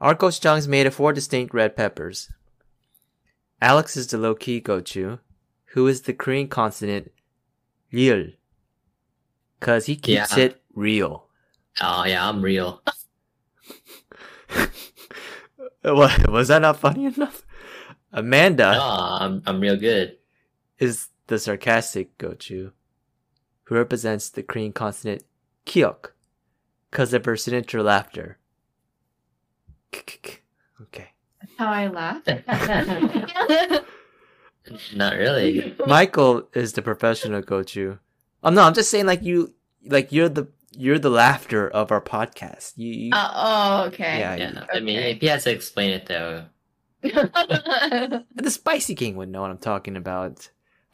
Our gochujang made of four distinct red peppers. Alex is the low-key gochu, who is the Korean consonant real, cause he keeps yeah. it real. Oh yeah, I'm real. what was that not funny enough? Amanda, no, I'm I'm real good. Is the sarcastic gochu, who represents the Korean consonant kiok, cause of her signature laughter. Okay. How I laugh. Not really. Michael is the professional gochu. Oh no, I'm just saying like you like you're the you're the laughter of our podcast. You, you Uh, oh, okay. yeah, Yeah, I mean, Okay. if he has to explain it though, the spicy king would know what I'm talking about.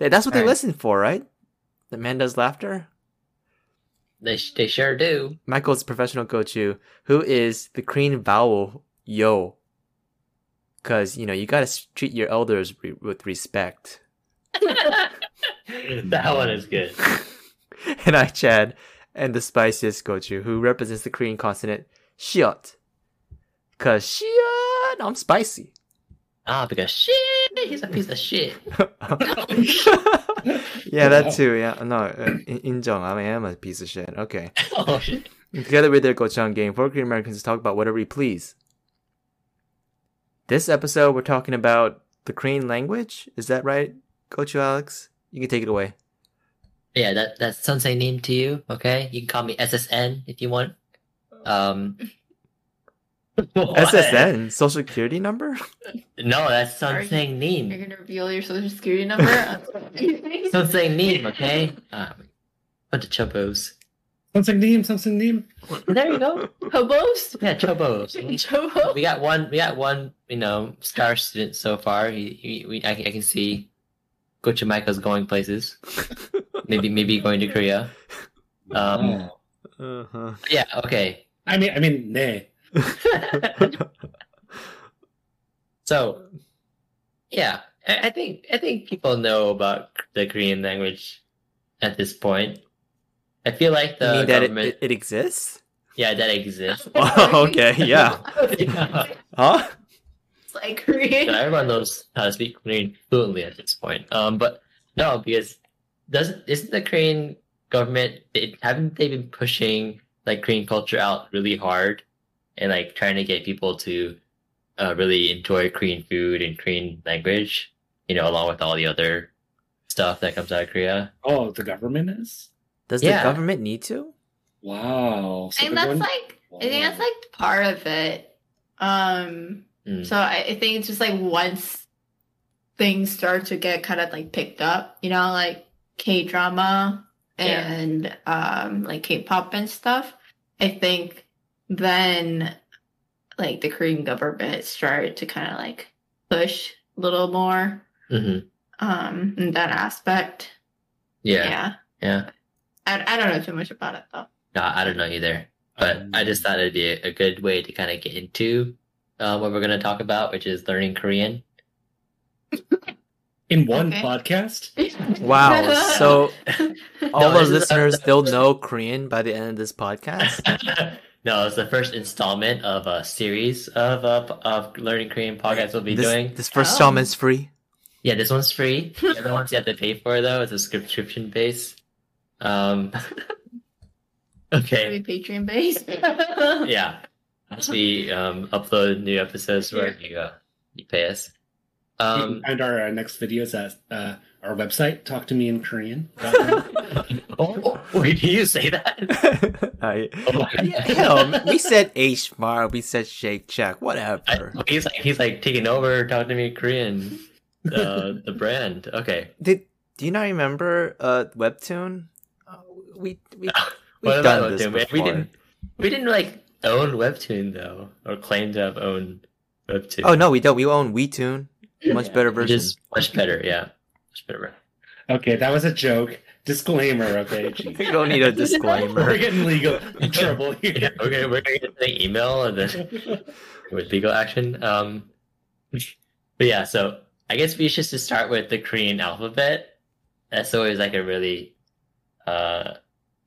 That's what they Right. listen for, right? Amanda's laughter. they sh- they sure do. Michael's professional gochu, who is the Korean vowel yo. Cause you know you gotta treat your elders re- with respect. that one is good. and I, Chad, and the spiciest gochu, who represents the Korean consonant shiot. Cause shiot, I'm spicy. Ah, because shit, he's a piece of shit. yeah, that too. Yeah, no, uh, in- injong, I am a piece of shit. Okay. Oh shit. Together with their Gochujang Gang, four Korean Americans talk about whatever we please. This episode, we're talking about the Korean language. Is that right, Gochu Alex? You can take it away. Yeah, that that's Seonsangnim to you. Okay, you can call me SSN if you want. Um. What? SSN, Social Security number? No, that's something you- sensei You're gonna reveal your social security number? Seonsangnim. Okay. Um, bunch of chobos. Something name, something name. There you go. Hobos? Yeah, chobos. Chobo? we got one. We got one. You know, star student so far. He, he we, I, can- I can see Gochu Michael's going places. maybe, maybe going to Korea. Um. Uh-huh. Yeah. Okay. I mean, I mean, nay. so, yeah, I, I think I think people know about the Korean language at this point. I feel like you the mean that it, government, it, it exists? yeah, that exists. Oh, okay, yeah. Yeah. Huh? It's like Korean. So everyone knows how to speak Korean fluently at this point. Um, but no, because doesn't isn't the Korean government they, haven't they been pushing like Korean culture out really hard and like trying to get people to uh, really enjoy Korean food and Korean language, you know, along with all the other stuff that comes out of Korea. Oh, the government is. Does Yeah. the government need to? Wow. So and that's going- like I think that's like part of it. Um Mm. so I, I think it's just like once things start to get kind of like picked up, you know, like K drama Yeah. and um like K pop and stuff, I think then like the Korean government started to kind of like push a little more hmm um in that aspect. Yeah, yeah. yeah. I, I don't know too much about it though. No, I don't know either. But I just thought it'd be a, a good way to kind of get into uh, what we're going to talk about, which is learning Korean. in one Okay. podcast. Wow. So all No, the this is a- listeners they'll know Korean by the end of this podcast. No, it's the first installment of a series of uh, of learning Korean podcasts we'll be this, doing. this first Oh. installment's free. Yeah, this one's free. The other ones you have to pay for though. It's a subscription base. Um. okay. Maybe Patreon base. Yeah. As we um upload new episodes where you uh, you pay us. you Um. can find our uh, next videos at uh, our website. Talk to me in Korean. oh, wait, did you say that? I, Oh yeah, hell, we said H Mart, we said Shake Shack, I, whatever. he's like he's like taking over, talking to me in Korean. the the brand. Okay. Did do you not remember uh Webtoon? Uh, we we we've done this Webtoon? Before. We didn't we didn't like own Webtoon though, or claim to have owned Webtoon. Oh no, we don't. We own WeToon. Much Yeah. better which version. is much better. Yeah, much. Okay, that was a joke. Disclaimer, okay? Jeez. We don't need a disclaimer. We're getting legal in trouble Yeah, here. okay, we're gonna get the email and then with legal action. Um, but yeah, so I guess we should just start with the Korean alphabet. That's always like a really uh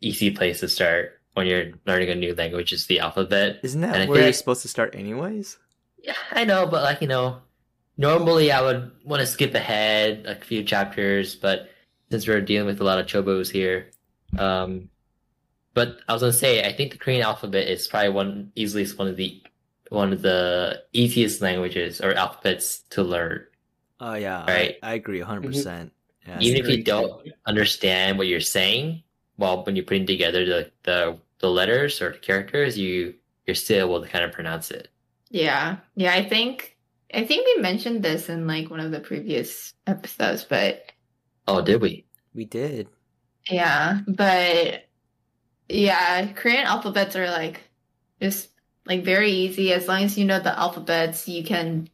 easy place to start when you're learning a new language. Is the alphabet. Isn't And that where you're like- supposed to start anyways? Yeah, I know, but like you know, normally I would want to skip ahead a few chapters, but since we're dealing with a lot of chobos here, um, but I was gonna say I think the Korean alphabet is probably one easily one of the one of the easiest languages or alphabets to learn. Oh yeah, Right. I, I agree 100. percent Yeah, Even if you don't understand what you're saying, while when you're putting together the the, the letters or the characters, you you're still able to kind of pronounce it. Yeah. Yeah, I think I think we mentioned this in like one of the previous episodes, but Oh, did we? we did. yeah, but yeah, Korean alphabets are like just like very easy as long as you know the alphabets, you can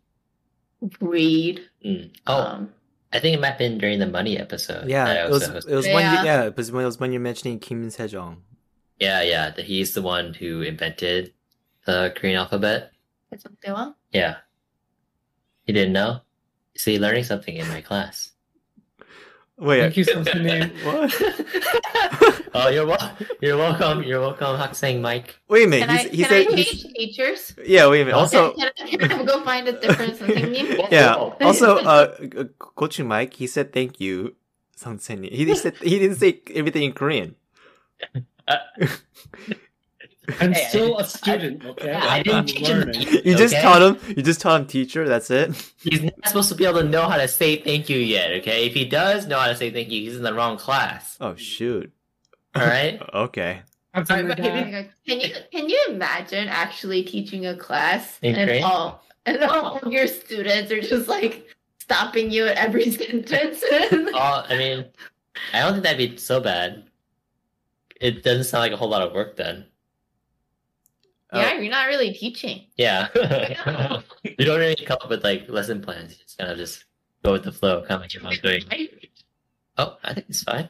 read. Mm. Oh, Um I think it might have been during the money episode. that I Yeah, it was. also hosted. It was when you, Yeah. yeah, it was when it was when you're mentioning King Sejong. Yeah, yeah. That he's the one who invented the Korean alphabet. it's Dewa. Yeah. You didn't know? See, learning something in my class. Wait, Thank you, Seonsangnim. what? oh, you're wel- you're welcome. You're welcome, Hakseng Mike. Wait a minute. Can He's, I he can said. I he's- teachers? yeah, wait a minute. Also, can, I, can I go find a different something new? yeah. Also, uh, Gochu Mike, he said thank you. Something. He he said he didn't say everything in Korean. I'm Hey, still a student, okay? I didn't I'm teach him. learning. You just okay? taught him. You just taught him teacher. That's it. He's not supposed to be able to know how to say thank you yet. Okay, if he does know how to say thank you, he's in the wrong class. Oh shoot. All right. Okay. I'm Sorry, but can you, can you imagine actually teaching a class In and Korean? all and all your students are just like stopping you at every sentence? Oh, I mean, I don't think that'd be so bad. It doesn't sound like a whole lot of work then. Yeah, you're not really teaching. Yeah. you don't really come up with like lesson plans. You just kind of just go with the flow, kind of like your mom's doing. Oh, I think it's fine.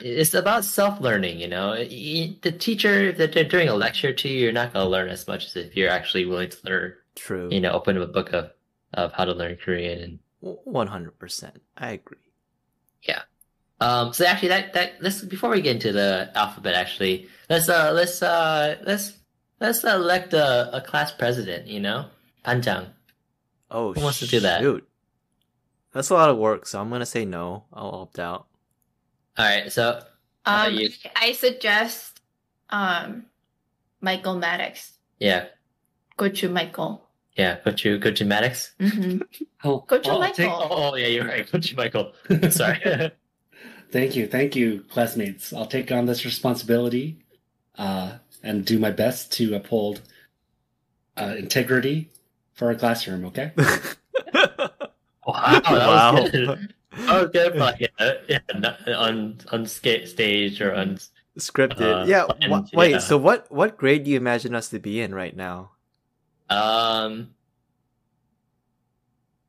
It's about self learning, you know. The teacher, if they're doing a lecture to you, you're not going to learn as much as if you're actually willing to learn, True. you know, open up a book of, of how to learn Korean. And One hundred percent. I agree. Yeah. Um, so actually, that that let's before we get into the alphabet, actually, let's uh let's uh let's let's elect a, a class president. You know, Panjang. Oh, Who wants to do that? Shoot. That's a lot of work, so I'm gonna say no. I'll opt out. All right, so Um, you- I suggest um, Michael Maddox. yeah, Gochu Michael. yeah, go to go to Maddox. Mm-hmm. Oh, Go to I'll Michael. take- Oh, yeah, you're right. Gochu Michael. Sorry. Thank you, thank you, classmates. I'll take on this responsibility uh, and do my best to uphold uh, integrity for our classroom. Okay. wow, that Wow. was good. Oh, good. But yeah, yeah, not on on ska- stage or on. Scripted. Uh, yeah. and- wait. yeah. So what? What grade do you imagine us to be in right now? Um.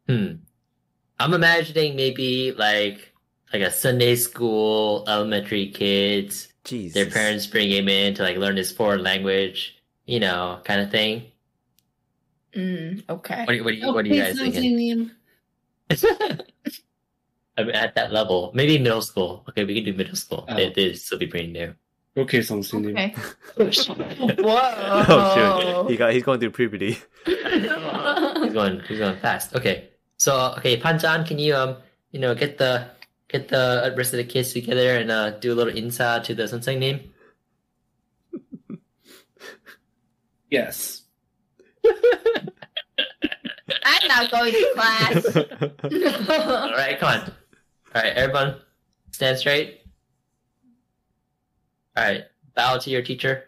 Hmm. I'm imagining maybe like like a Sunday school, elementary kids. Jeez. Their parents bring him in to like learn this foreign language, you know, kind of thing. Mm, okay. What do you, what do you, what do you guys thinking? I mean, at that level, maybe middle school. Okay, we can do middle school. Oh. It is still be pretty new. Okay, Song Okay. Whoa. Oh shoot. He got. He's going through puberty. he's going, he's going fast. Okay, so okay, Panjang, can you um, you know, get the get the rest of the kids together and uh, do a little inside to the Seonsangnim? Yes. I'm not going to class. All right, come on. All right, everyone, stand straight. All right, bow to your teacher.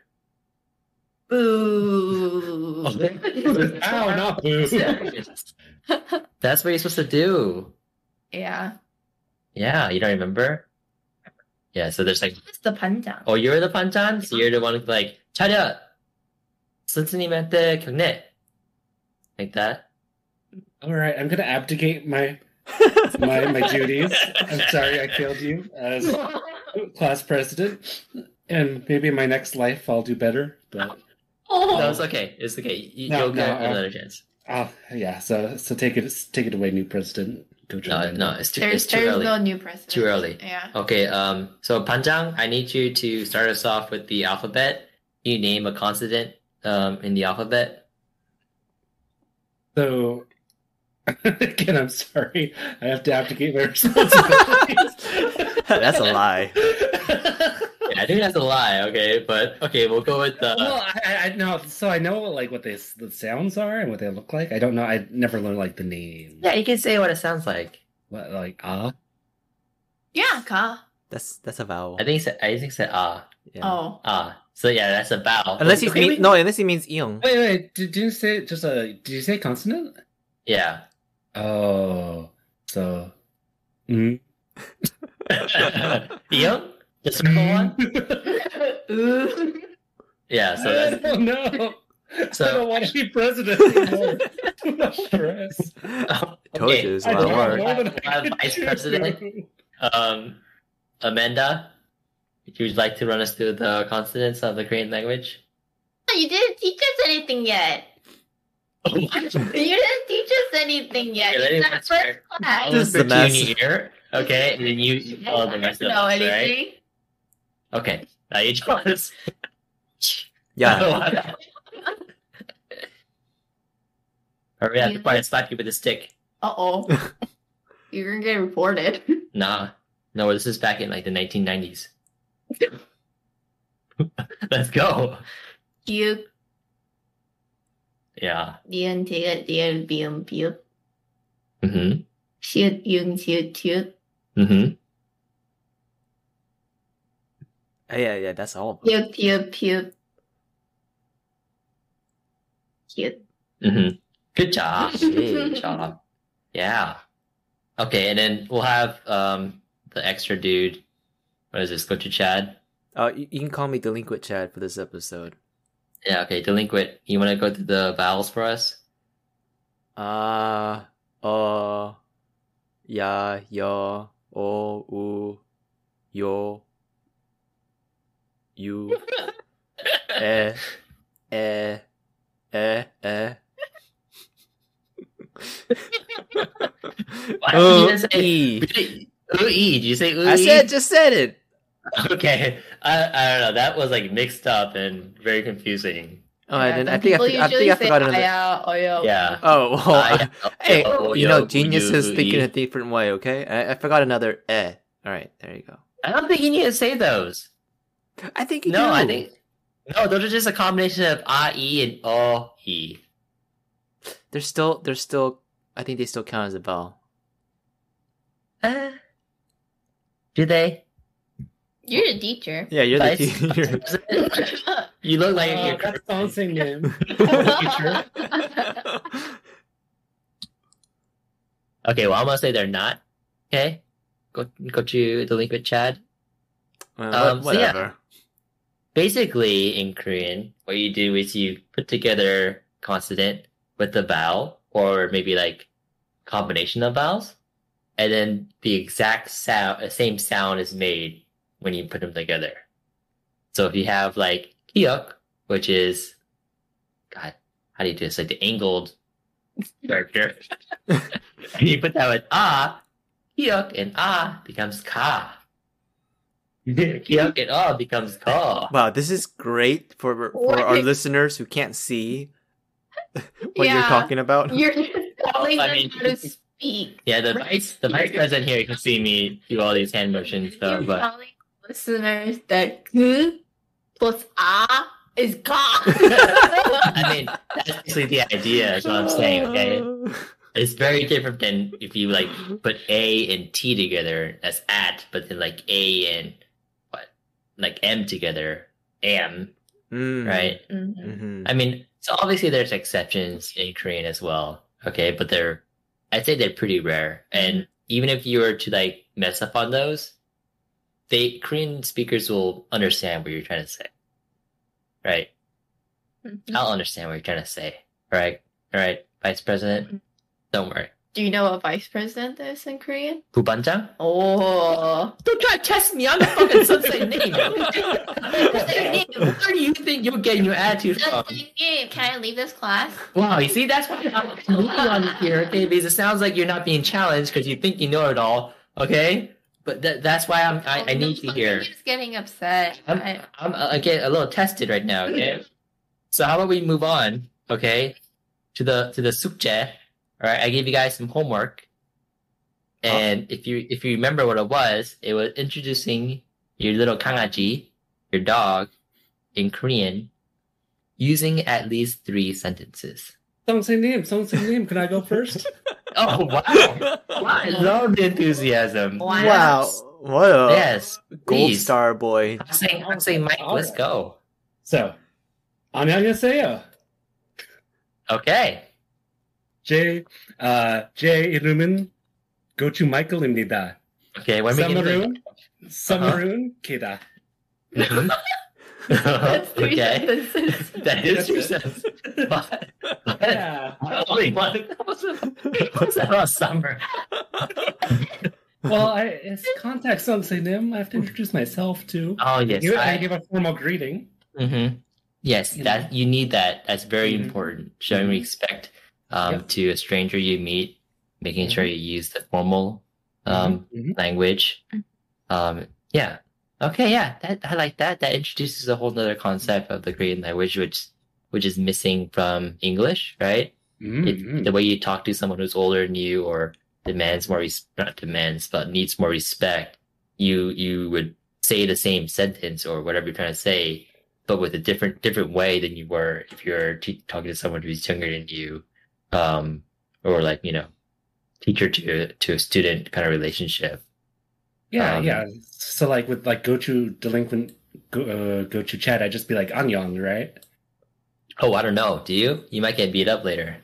Boo. Ow, not boo. That's what you're supposed to do. yeah. Yeah, you don't remember? Yeah, so there's like, It's the panjang. oh, you're the panchan? So you're the one who's like, 차렷! 선생님한테 경례! Like that? All right, I'm gonna abdicate my my my duties. I'm sorry I killed you as class president, and maybe in my next life I'll do better. But oh. No, it's okay. It's okay. You, No, you'll no, get uh, another chance. oh yeah, so so take it take it away, new president. Go Joe No, no, it's too, There's it's too there's early. no new president. Too early. Yeah. Okay, um, so Panjang, I need you to start us off with the alphabet. You name a consonant um, in the alphabet. So again, I'm sorry. I have to abdicate my responsibilities. That's a lie. Yeah, I think that's a lie. Okay, but okay, we'll go with the. well, I, I, I know. So I know like what they, the sounds are and what they look like. I don't know. I never learned like the name. yeah, you can say what it sounds like. What, like ah. Yeah, ka. That's that's a vowel. I think it's, I think it's ah Yeah. Oh. ah. So yeah, that's a vowel. Unless he Okay, mean, no, unless he means iyong. Wait, wait. Did, did you say just a? Did you say consonant? Yeah. Oh, so. Mm. Ian, the circle one. Yeah. So I that's don't know. So- I don't want to be president anymore. no stress. Told okay. you it's I a lot of don't work. know I Have vice president? Um, Amanda, would you like to run us through the consonants of the Korean language? You didn't teach us anything yet. You didn't teach us anything yet. Okay, let It's our answer. first class. I'll This is the to you in mess. your ear, okay? And then you follow the rest of know us, right? Anything. Okay. Now you tell us. Yeah. or we have to probably slap you with a stick. Uh oh. You're gonna get reported. Nah. No, this is back in like the 1990s. Let's go. You Yeah. Dian Tia Dian Bium Biu. Mm-hmm. Shoot Yung Shoot Toot. Mm-hmm. Uh, yeah, yeah, that's all of them. Pew Pew Pew. Cute. Mm-hmm. Good job. Good job. Yeah. Okay, and then we'll have um the extra dude. What is this? Gochu Chad. Uh, you, you can call me Delinquent Chad for this episode. Yeah. Okay. Delinquent. You want to go through the vowels for us? Uh, uh, ya, ya, o, u, yo, you, eh, eh, eh, eh. Why did you just say? E. Ooh, Did you say ooh? I said, just said it. Okay. I I don't know. That was like mixed up and very confusing. Oh, and then I think I, people I think I forgot another. aya. Yeah. Oh, well, I- hey, oh, you know, geniuses you, think in a different way. Okay, I, I forgot another eh. All right, there you go. I don't think you need to say those. I think you No, do. I think no. Those are just a combination of a e and o e. they're still they're still. I think they still count as a vowel. Uh, do they? You're a teacher. Yeah, you're the teacher. you look like Uh, you're that's bouncing him. Okay, well, I'm gonna say they're not. Okay, go go to delinquent Chad. Well, Um, what- so yeah. Basically, in Korean, what you do is you put together consonant with the vowel, or maybe like combination of vowels, and then the exact sound, the same sound is made when you put them together. So if you have like kiok, which is, God, how do you do this? Like the angled character. and you put that with ah, kiok, and ah becomes ka. Kiok and ah becomes ka. Wow, this is great for for our listeners who can't see what you're talking about. You're just telling I mean- how to speak. Yeah, the vice the vice president here can see me do all these hand motions You're stuff, but telling listeners that ku plus a is ka. I mean that's basically the idea. Is what I'm saying. Okay, it's very different than if you like put A and T together as at, but then like A and what like M together, am Mm, Mhm. mhm. I mean, so obviously there's exceptions in Korean as well. Okay, but they're I'd say they're pretty rare. And even if you were to like mess up on those, they Korean speakers will understand what you're trying to say. Right? Mhm. I'll understand what you're trying to say. All right. All right, Vice President. Don't worry. Do you know what vice president is in Korean? Bubanjang? Oh. Don't try to test me. I'm the fucking Seonsangnim. Where do you think you're getting your attitude from? Name. Can I leave this class? Wow, you see, that's why I'm looking on here, okay? Because it sounds like you're not being challenged because you think you know it all, okay? But th- that's why I'm, I, I oh, need you here. I'm getting upset. I'm, I... am i getting a little tested right now, okay? so how about we move on, okay, to the to the sukje All right, I gave you guys some homework, and if you if you remember what it was, it was introducing your little kangaji, your dog, in Korean, using at least three sentences. Don't say name. Don't say name. Can I go first? Oh wow! I love the enthusiasm. Wow. Wow. What a Yes, gold please. star boy. I'm saying, I'm saying, Mike, let's go. so, 안녕하세요. Okay. 제, uh, 제 이름은 고추 마이클입니다. Okay. When we get into- Summerun, Summerun Kida. That's three okay. sentences. That is your sense. But, Yeah. Wait, what? What's what's that about summer? Well, I, it's context. Don't say name. I have to introduce myself too. Oh yes, You- I I, give a formal greeting. hmm yes, You that you need that. That's very Mhm. important. Showing Mhm. respect um, Yep. to a stranger you meet, making sure you use the formal um, Mhm. language. Um, yeah. Okay. Yeah. That I like that. That introduces a whole other concept of the Korean language, which which is missing from English, right? It, the way you talk to someone who's older than you or demands more res- not demands but needs more respect you you would say the same sentence or whatever you're trying to say but with a different different way than you were if you're t- talking to someone who's younger than you um or like you know teacher to to a student kind of relationship Yeah, Um, yeah. So like with like go to delinquent go, uh, go to chat, I'd just be like Anyong, right? oh i don't know do you you might get beat up later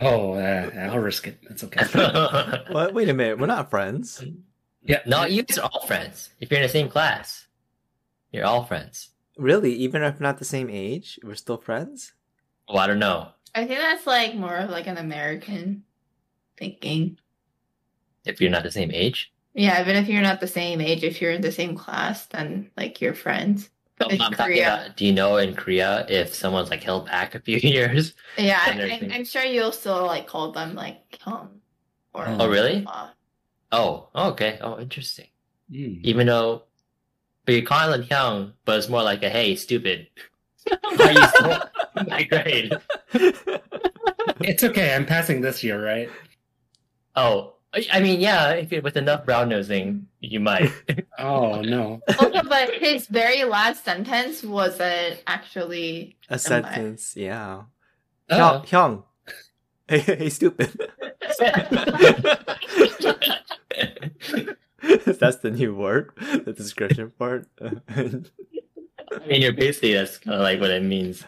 Oh, uh, I'll risk it. That's okay. What? Wait a minute. We're not friends. Yeah. no you guys are all friends if you're in the same class you're all friends Really? Even if not the same age, we're still friends? well i don't know I think that's like more of like an American thinking. if you're not the same age Yeah, even if you're not the same age, if you're in the same class, then like you're friends. But in I'm talking Korea, about, do you know in Korea if someone's like held back a few years? yeah, I, everything. I'm, I'm sure you'll still like call them like Hyung or Oh, Oh, really? uh, Oh, okay. Oh, interesting. Mm. Even though, but you're calling them young, but it's more like a hey, stupid. Why are still in my grade? It's okay. I'm passing this year, right? Oh, I I mean, yeah. If you're with enough brown nosing, you might. Oh no. also, but his very last sentence wasn't actually A sentence, yeah. Oh. Hyung, Hyung. Hey, hey, stupid. That's the new word, the description part. I mean, you're basically that's kind of like what it means.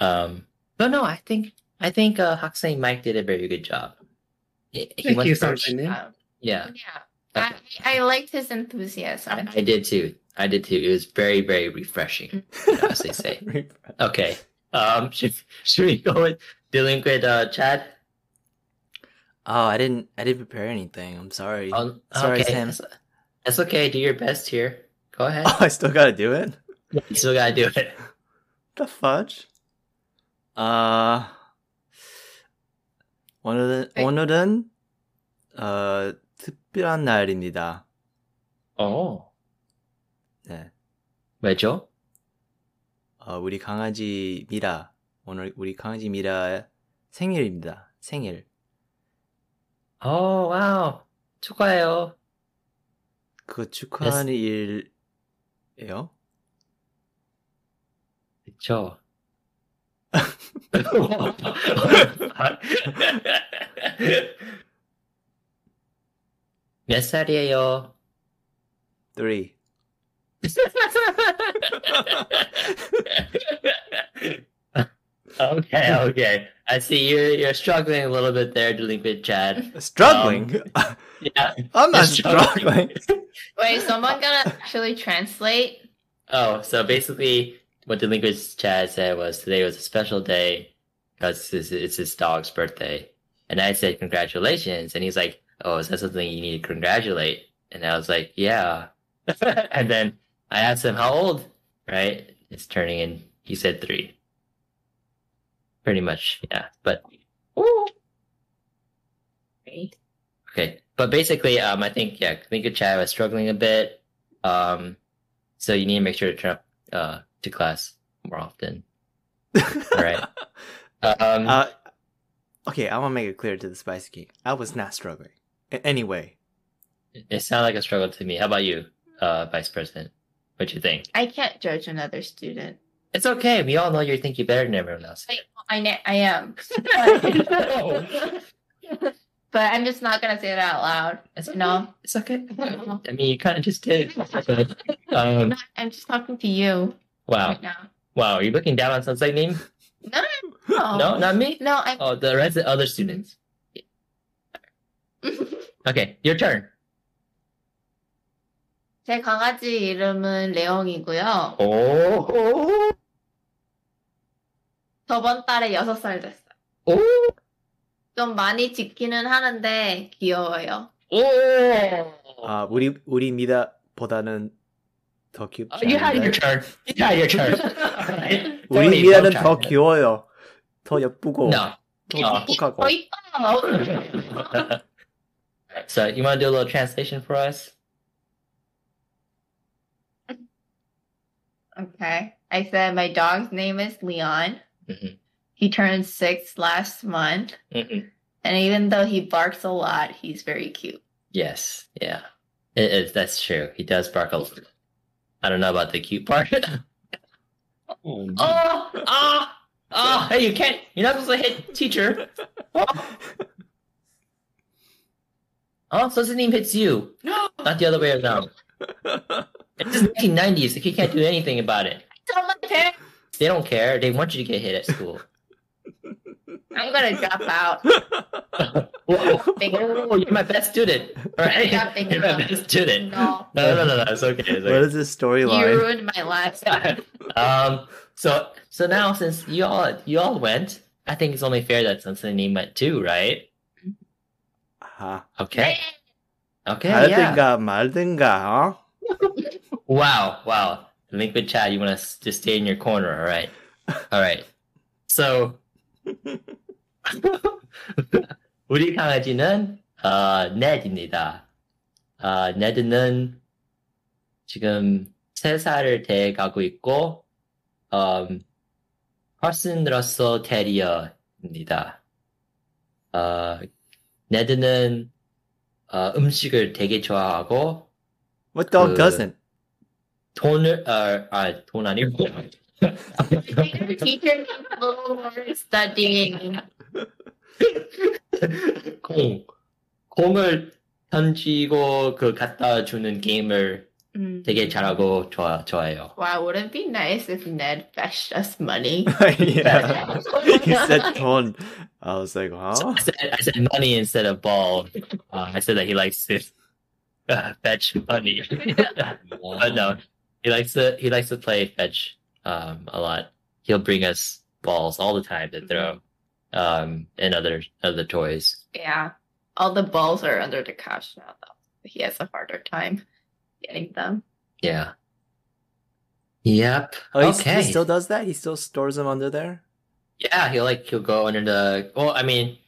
Um, but no, I think I think uh, Hakseng Mike did a very good job. He, he Thank you, first. something. um, Yeah, yeah. I, I liked his enthusiasm. I, I did too. I did too. It was very, very refreshing, you know, as they say. Okay. Um, should, should we go with delinquent uh, Chad? Oh, I didn't. I didn't prepare anything. I'm sorry. Oh, Sorry, okay. Sam. That's, that's okay. Do your best here. Go ahead. Oh, I still gotta do it. You still gotta do it. The fudge. Uh, 오늘은 네. 오늘은 어 특별한 날입니다. Oh. 네. 왜죠? 어, 우리 강아지 미라 오늘 우리 강아지 미라 생일입니다. 생일. Oh, wow. 축하해요. 그거 축하하는 일이에요? 그쵸. 몇 살이에요? Three. okay, okay. I see you're you're struggling a little bit there, delinquent Chad. Struggling? Yeah. I'm not you're struggling. Wait, is someone gonna actually translate? Oh, so basically, what the linguist Chad said was today was a special day because it's, it's his dog's birthday, and I said congratulations, and he's like, "Oh, is that something you need to congratulate?" And I was like, "Yeah," and then I asked him how old, right? It's turning in. He said three. Pretty much, yeah. But Great. Okay, but basically, um, I think yeah, think your was struggling a bit. Um, so you need to make sure to turn up uh to class more often. All right. Um, Uh, okay, I want to make it clear to the Spicy King. I was not struggling. A- anyway, it sounded like a struggle to me. How about you, uh, Vice President? What you think? I can't judge another student. It's okay. We all know you think you're better than everyone else. I, I, ne- I am. but I'm just not gonna say it out loud. It's okay. No, It's okay. I mean, you kind of just did. um, I'm just talking to you wow, right now. wow. Are you looking down on Sunset Name? No, no, No, not me. no. I'm. Oh, the rest of the other students. Okay, your turn. 제 강아지 이름은 레옹이고요. 오, 저번 달에 6살 됐어요. 오, 좀 많이 짖기는 하는데 귀여워요. 오. 아 우리 우리 미다 보다는 더 귀엽지 Uh, you had your 않은데? turn. You had your turn. Alright. 우리 Tony, 미다는 go 더 try. 귀여워요. 더 예쁘고 No. 더 어. 똑똑하고. 어, 이뻐. so you want to do a little translation for us? Okay. I said my dog's name is Leon. Mhm. He turned six last month. Mhm. And even though he barks a lot, he's very cute. Yes. Yeah. It is. That's true. He does bark a lot. I don't know about the cute part. Oh, no. oh, ah, ah! Hey, you can't. You're not supposed to hit teacher. Oh, oh so his name hits you. No, not the other way around. It's the 1990s. He can't do anything about it. Tell my parents They don't care. They want you to get hit at school. I'm gonna drop out. Whoa, you're my best student. All right, not you're my best student. No. no, no, no, no, it's okay. It's okay. What is this storyline? You ruined my life. um, so so now since you all you all went, I think it's only fair that Sunny went too, right? Uh-huh. Okay. Okay. Maldinga, yeah. Maldinga, huh? wow, wow. Liquid with Chad, you want to just stay in your corner, all right? All right. So 우리 강아지는 어, 넷입니다. 어, 넷은 지금 세 살을 돼가고 있고, 음, 퍼슨 러서 테리어입니다. 어, 네드는 어, 음식을 되게 좋아하고 What dog 그- doesn't? 돈을 어, 아, 돈 아니고 teacher needs a little more studying. 공 공을 던지고 그 갖다 주는 게임을 Mm. 되게 잘하고 좋아 좋아해요. Wow, would it be nice if Ned fetched us money? yeah. he said ton. I was like, So huh? I, said, I said money instead of ball. Uh, I said that he likes to uh, fetch money, but no, he likes to he likes to play fetch um, a lot. He'll bring us balls all the time to throw, um, and other other toys. Yeah. All the balls are under the couch now, though. He has a harder time getting them. Yeah. Yep. Oh, he, okay. he still does that? He still stores them under there? Yeah, he'll like he'll go under the. Well, I mean,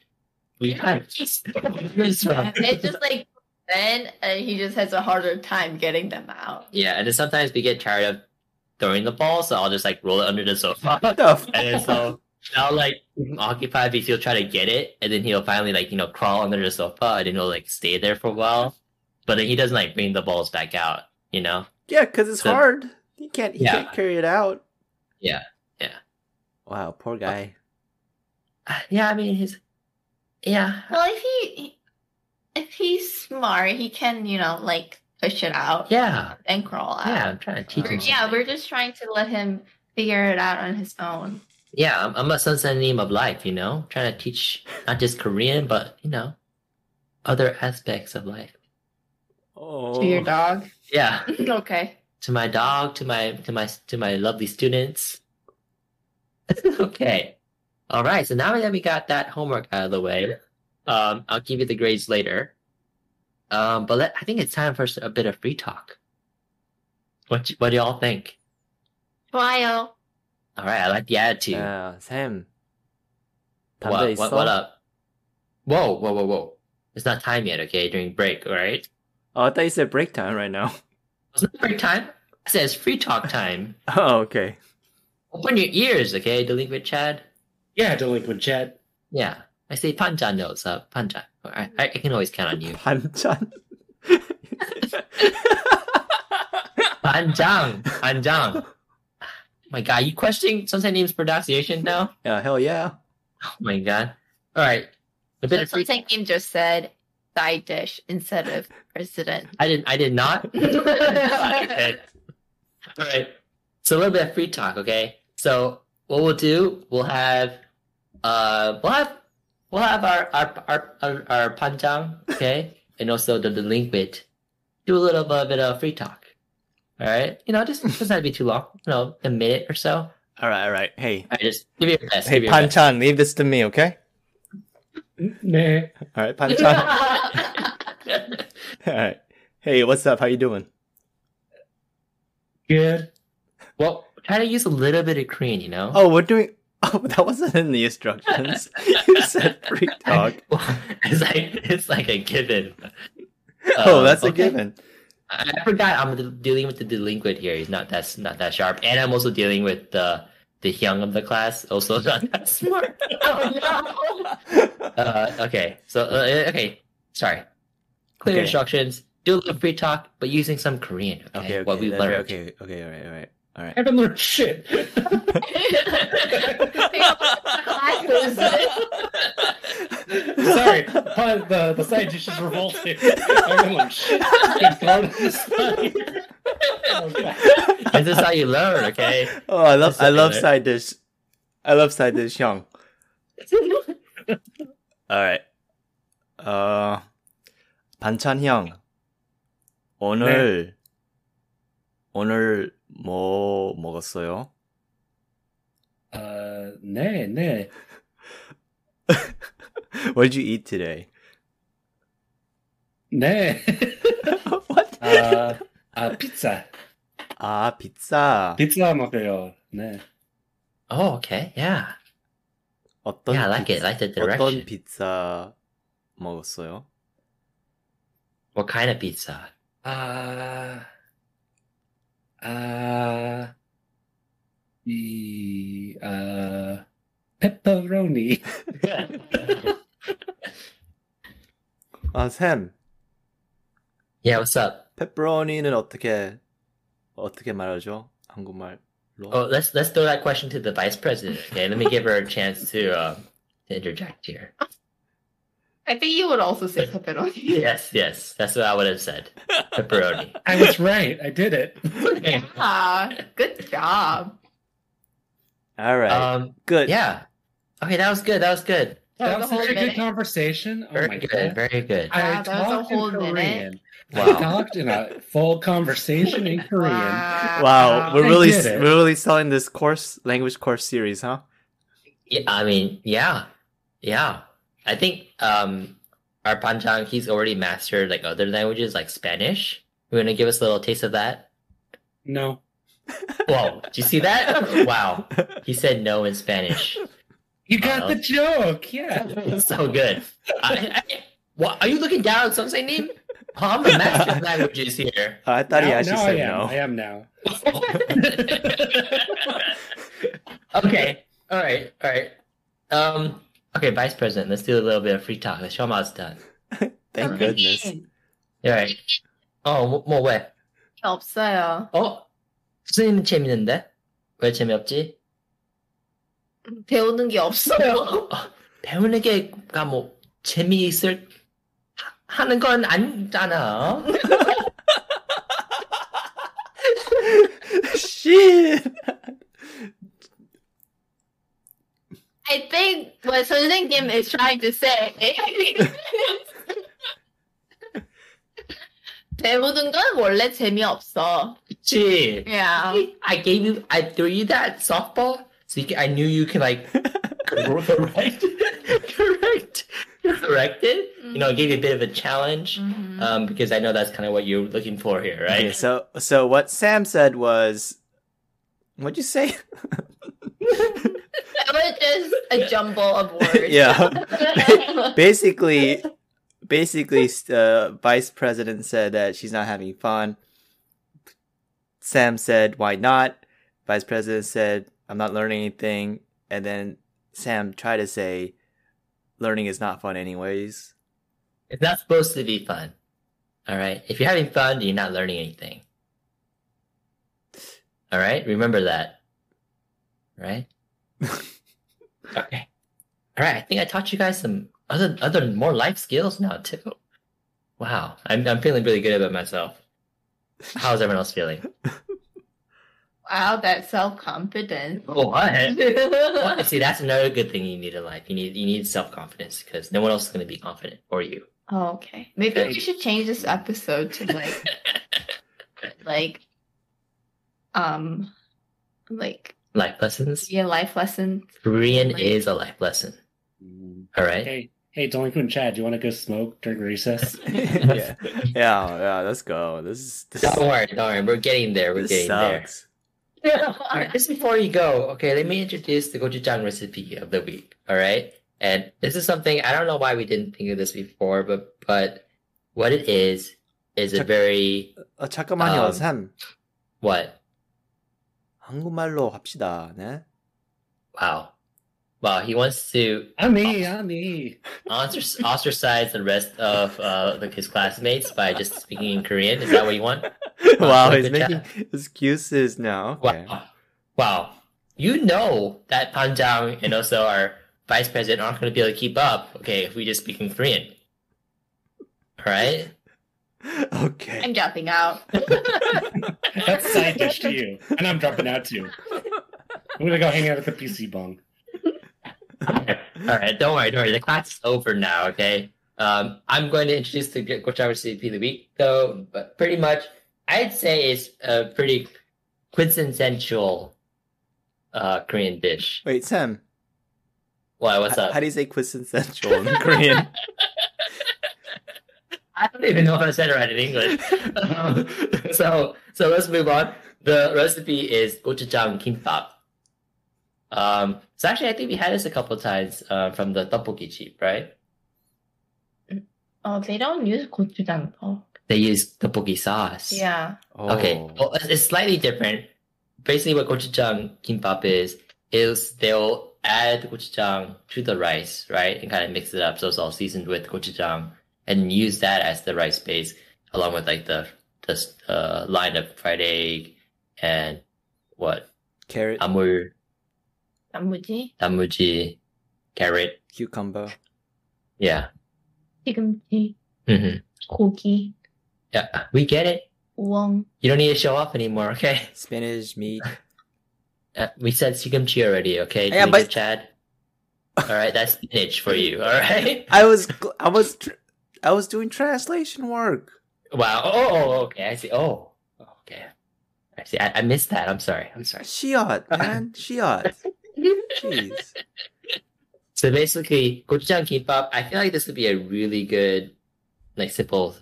we kind of. it's just like then, and he just has a harder time getting them out. yeah, and then sometimes we get tired of throwing the ball, so I'll just like roll it under the sofa, What the f- and then so I'll like keep him occupied because he'll try to get it, and then he'll finally like you know crawl under the sofa, and then he'll like stay there for a while, but then he doesn't like bring the balls back out, you know. Yeah, because it's So- hard. He can't. He Yeah. can't carry it out. Yeah, yeah. Wow, poor guy. Yeah, I mean he's. Yeah, Well, if he if he's smart, he can you know like push it out yeah, and crawl out. yeah. I'm trying to teach him. We're- yeah, we're just trying to let him figure it out on his own yeah, I'm, I'm a name of life, you know, trying to teach not just Korean, but, you know, other aspects of life. Oh. To your dog? Yeah. okay. To my dog, to my to my to my lovely students. okay. All right. So now that we got that homework out of the way, um, I'll give you the grades later. Um, but let, I think it's time for a bit of free talk. What what do y'all think? Trial. All right, I like the attitude. Yeah, Sam. What, what, what, up? Whoa, whoa, whoa, whoa. It's not time yet, okay? During break, right? Oh, I thought you said break time right now. It's not break time. It says free talk time. oh, okay. Open your ears, okay, delinquent Chad? Yeah, delinquent Chad. Yeah. I say Panchan knows, uh, Panchan. I, I can always count on you. Panchan? Panjang! Panjang! My God, you questioning Seonsangnim's pronunciation now? yeah, hell yeah. Oh my God. All right. A bit So of free. something just said side dish instead of president. I didn't. I did not. okay. All right. So a little bit of free talk, okay? So what we'll do, we'll have, uh, we'll have, we'll have our our our our, our panjang, okay, and also the delinquent. Do a little bit of free talk. All right. You know, just doesn't have to be too long. You know, a minute or so. All All right, all right. Hey, right. Just give it your best. hey, give it your best. Panchan, leave this to me, okay? Nah. All right, Panchan. all right. Hey, what's up? How you doing? Good. well, try to use a little bit of Korean. You know. Oh, we're doing. Oh, that wasn't in the instructions. you said free talk. it's like it's like a given. oh, Um, that's a okay. given. I forgot I'm dealing with the delinquent here. He's not that not that sharp, and I'm also dealing with the the young of the class, also not that smart. oh no. Uh, okay, so uh, okay, sorry. Clear Okay. instructions. Do a little free talk, but using some Korean. Okay, Okay, okay. what we learned. Okay, okay, all right, all right, all I right. haven't learned shit. Sorry, uh, the the side dish is revolting. I haven't learned shit. Good God, this side. Oh, God. this is how you learn. Okay. Oh, I love, I love That's side dish. I love side dish, young. All right. 어, 반찬 형. 오늘 오늘 뭐 먹었어요? Uh, 네, 네. What did you eat today? 네. what? 아, 아, 피자. 아, 피자. 피자 먹어요. 네. Oh, okay. Yeah. 어떤 Yeah, I like it. I like the 어떤 direction. 피자 먹었어요? What kind of pizza? 아, 아, 이, 아, 페퍼로니. 아, 샘. yeah. What's up? 페퍼로니는 어떻게 어떻게 말하죠? 한국말로. Oh, let's let's throw that question to the vice president. Okay, let me give her a chance to um, to interject here. I think you would also say pepperoni. Yes, yes, that's what I would have said. Pepperoni. I was right. I did it. Ah, good job. All right. Um, Good. yeah. Okay, that was good. That was good. That was was a such a good minute. conversation. Oh Very my good. god. Very good. I Wow, that was a talked in whole minute. Korean. Wow. I talked in a full conversation in Korean. Wow, we're I really we're really selling this course language course series, huh? Yeah, I mean, yeah, yeah. I think um, our Panjang he's already mastered like other languages like Spanish. You want to give us a little taste of that? No. Whoa! Did you see that? Wow. He said no in Spanish. You got Uh, the joke. Yeah. so good. I, I, what, are you looking down on something name? I'm the master of languages here. I thought he actually said I am. no. I am now. okay. All right. All right. Um. Okay, Vice President. Let's do a little bit of free talk. Let's show 'em how it's done. Thank goodness. All right. 어, 뭐, 뭐 왜? 없어요. 어? 선생님은 재밌는데? 왜 재미없지? 배우는 게 없어요. 어, 배우는 게가 뭐 재미있을 하- 하는 건 아니잖아. Shit. what Sun Kim is trying to say. 배우는 건 원래 재미없어. Gee, Yeah. I gave you, I threw you that softball, so you can, I knew you can like correct, correct, correct it. You know, I gave you a bit of a challenge, Mhm. um, because I know that's kind of what you're looking for here, right? Okay, so so what Sam said was, what'd you say? It was just a jumble of words. yeah. basically, basically, uh, Vice President said that she's not having fun. Sam said, "Why not?" Vice President said, "I'm not learning anything." And then Sam tried to say, "Learning is not fun, anyways." It's not supposed to be fun. All right. If you're having fun, you're not learning anything. All right. Remember that. Right. okay. All right. I think I taught you guys some other other more life skills now too. Wow. I'm I'm feeling really good about myself. How's everyone else feeling? Wow, that self confidence. What? What? See, that's another good thing you need in life. You need you need self confidence because no one else is going to be confident for you. Oh, okay. Maybe we should change this episode to like, like, um, like life lessons. real life lessons. Korean Like- is a life lesson. All right. Hey, hey, Delinquent Chad, do you want to go smoke during recess? yeah, yeah, yeah. Let's go. This is this, Don't worry, don't worry. We're getting there. We're this getting there. sucks. All right, just before you go, okay, let me introduce the gochujang recipe of the week. All right, and this is something I don't know why we didn't think of this before, but but what it is is a Check- very 어, 잠깐만요, Um, Sam. what? 한국말로 합시다. 네. Wow. Wow, he wants to. Me, me. Ostracize the rest of uh, his classmates by just speaking in Korean. Is that what you want? wow, he's making excuses now. Okay. Wow. wow. You know that Panjang and also our vice president aren't going to be able to keep up, okay, if we just speak in Korean. All right? Okay. I'm jumping out. That's side dish to you. And I'm dropping out too. I'm gonna go hang out at the PC bong. All right, don't worry, don't worry. The class is over now. Okay. Um, I'm going to introduce the gochujang recipe of the week, though. But pretty much, I'd say it's a pretty quintessential uh, Korean dish. Wait, Sam. Why? What's h- up? How do you say quintessential in Korean? I don't even know if I said it right in English. Um, so, so let's move on. The recipe is gochujang kimbap. Um, so actually, I think we had this a couple times uh, from the tteokbokki cheap, right? Oh, they don't use gochujang though. They use tteokbokki sauce. Yeah. Oh. Okay, well, it's- it's slightly different. Basically, what gochujang kimbap is is they'll add gochujang to the rice, right, and kind of mix it up so it's all seasoned with gochujang, and use that as the rice base along with like the the uh, line of fried egg and what carrot amur Tamuji. Tamuji, carrot, cucumber. Yeah. Cucumber. Mm-hmm. Cookie. Yeah, we get it. Wong. You don't need to show off anymore, okay? Spinach, meat. Uh, we said cucumber already, okay? Yeah, but Chad. all right, that's spinach for you. All right. I was, I was, I was doing translation work. Wow. Oh, oh, okay. I see. Oh, okay. I see. I, I missed that. I'm sorry. I'm sorry. Shiot, man, shiot. Jeez. So basically, gochujang kimbap. I feel like this would be a really good, like, simple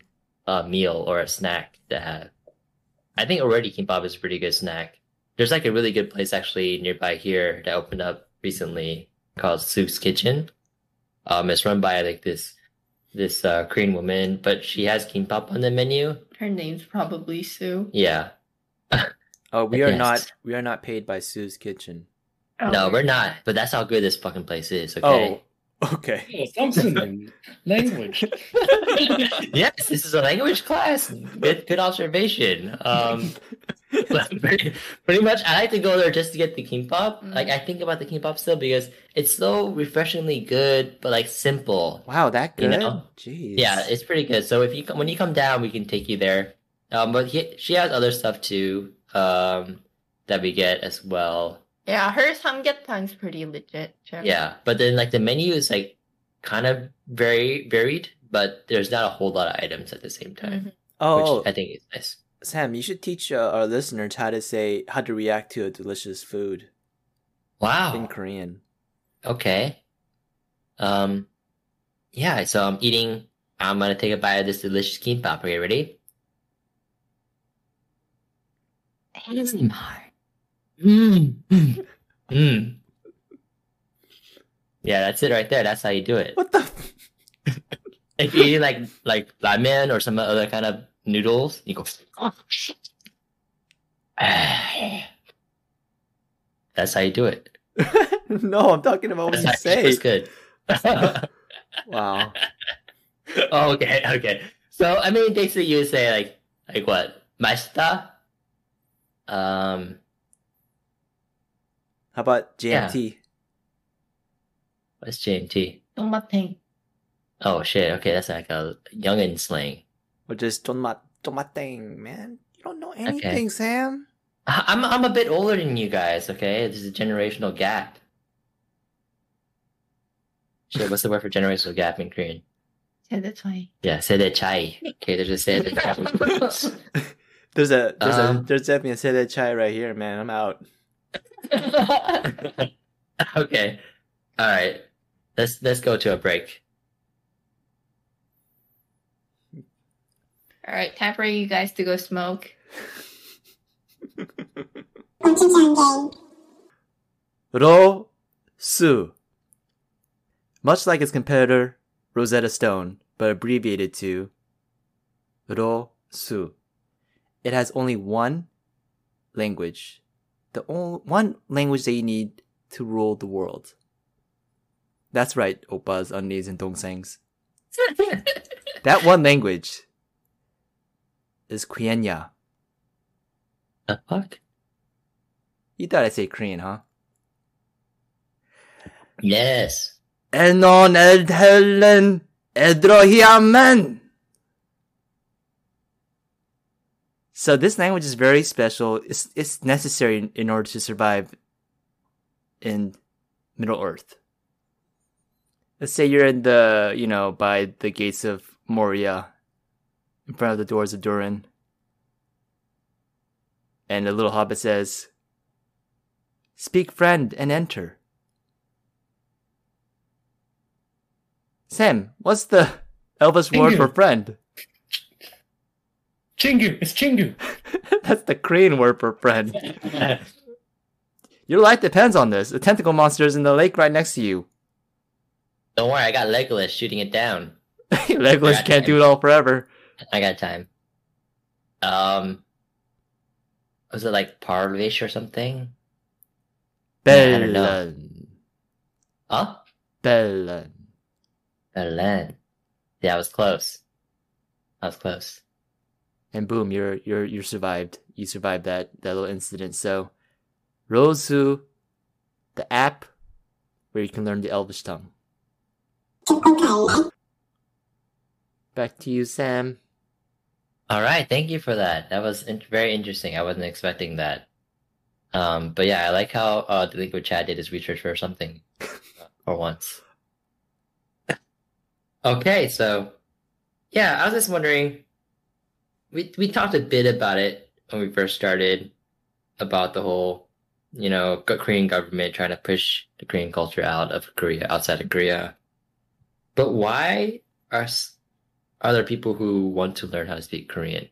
uh, meal or a snack to have. I think already kimbap is a pretty good snack. There's like a really good place actually nearby here that opened up recently called Sue's Kitchen. Um, it's run by like this this uh, Korean woman, but she has kimbap on the menu. Her name's probably Sue. Yeah. Oh, we are Yes. not, we are not paid by Sue's Kitchen. No, we're not. But that's how good this fucking place is. Okay. Oh, okay. Oh, something in language. yes, this is a language class. Good, good observation. Um, pretty, pretty much, I like to go there just to get the kimbap. Mm. Like, I think about the kimbap still because it's so refreshingly good, but like simple. Wow, that You good? know? Jeez. Yeah, it's pretty good. So if you come, when you come down, we can take you there. Um, but he, she has other stuff too. Um, that we get as well. Yeah, her samgyetang's pretty legit. Jeff. Yeah, but then like the menu is like kind of very varied, but there's not a whole lot of items at the same time, Mhm. Oh, I think is nice. Sam, you should teach uh, our listeners how to say how to react to a delicious food Wow. in Korean. Okay. Um, yeah. So I'm eating. I'm gonna take a bite of this delicious kimbap. Are you ready? ASMR. Mmm. Mm. Mm. Yeah, that's it right there. That's how you do it. What the? if you eat like like ramen or some other kind of noodles, you go. Oh, that's how you do it. no, I'm talking about what that's you say. It's good. wow. Oh, okay, okay. So I mean, basically, you would say like like what master. Um, how about JMT? Yeah. What's JMT? Tomating. Oh shit! Okay, that's like a youngin slang. Or just tomat thing, man. You don't know anything, okay. Sam. I'm I'm a bit older than you guys. Okay, there's a generational gap. Shit, what's the word for generational gap in Korean? Sedechai. Yeah, sedechai. Okay, there's a sedechai. there's a there's um, a there's definitely a sedechai right here, man. I'm out. okay. All right. Let's let's go to a break. All right, time for you guys to go smoke. Ro Su. Much like its competitor, Rosetta Stone, but abbreviated to Ro Su. It has only one language, the only one language they need to rule the world. That's right, Opas, unnies, and dongsaengs. that one language is Quenya. The fuck? You thought I'd say Korean, huh? Yes. Enon el helen Edrohiaman! So this language is very special. It's it's necessary in, in order to survive in Middle Earth. Let's say you're in the you know by the gates of Moria, in front of the doors of Durin, and the little hobbit says, "Speak, friend, and enter." Sam, what's the Elvish word for friend? Chingu, it's Chingu. That's the Korean word for friend. Your life depends on this. A tentacle monster is in the lake right next to you. Don't worry, I got Legolas shooting it down. Legolas can't do it all forever. I got time. Um, was it like Parlish or something? Yeah, I don't know. Mellon. Huh? Mellon. Berlin. Yeah, I was close. I was close and boom, you're you're you're survived. You survived that that little incident. So, Rozu, the app where you can learn the Elvish tongue. Back to you, Sam. All right, thank you for that. That was in- very interesting. I wasn't expecting that. Um, but yeah, I like how uh, the Liquid Chat did his research for something uh, for once. okay, so yeah, I was just wondering we we talked a bit about it when we first started about the whole, you know, Korean government trying to push the Korean culture out of Korea, outside of Korea. But why are are there people who want to learn how to speak Korean?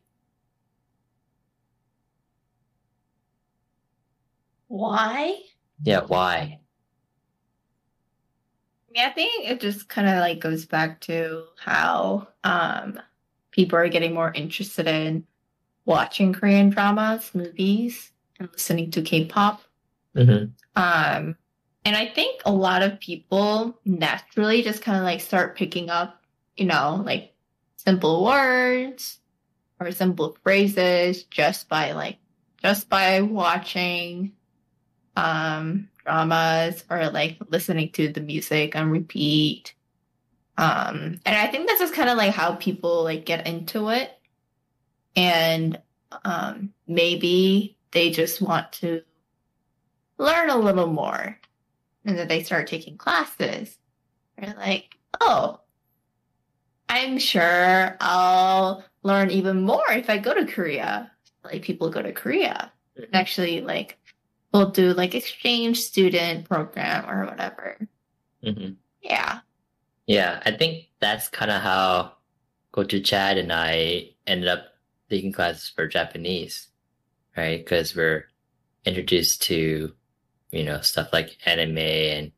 Why? Yeah, why? Yeah, I think it just kind of like goes back to how um people are getting more interested in watching Korean dramas, movies, and listening to K-pop. Mm-hmm. Um, and I think a lot of people naturally just kind of like start picking up, you know, like simple words or simple phrases just by like, just by watching, um, dramas or like listening to the music on repeat. Um, and I think this is kind of like how people like get into it. And, um, maybe they just want to learn a little more. And then they start taking classes. They're like, oh, I'm sure I'll learn even more if I go to Korea. Like people go to Korea and actually like we'll do like exchange student program or whatever. hmm Yeah. Yeah, I think that's kind of how Gochu Chad and I ended up taking classes for Japanese, right? Because we're introduced to, you know, stuff like anime and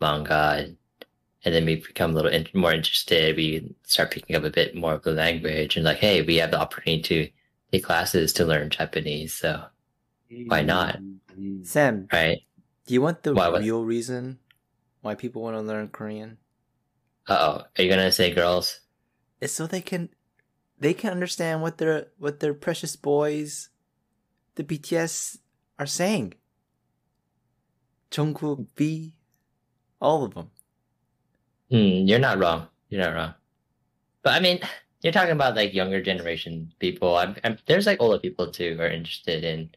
manga, and, and then we become a little in, more interested. We start picking up a bit more of the language, and like, hey, we have the opportunity to take classes to learn Japanese, so Why not? Mm-hmm. Sam, right? do you want the Why was- real reason why people want to learn Korean? Uh oh, are you gonna say girls? It's so they can they can understand what their what their precious boys, the BTS, are saying. Jungkook, V, all of them. Hmm, you're not wrong. You're not wrong. But I mean, you're talking about like younger generation people. I'm, I'm, there's like older people too who are interested in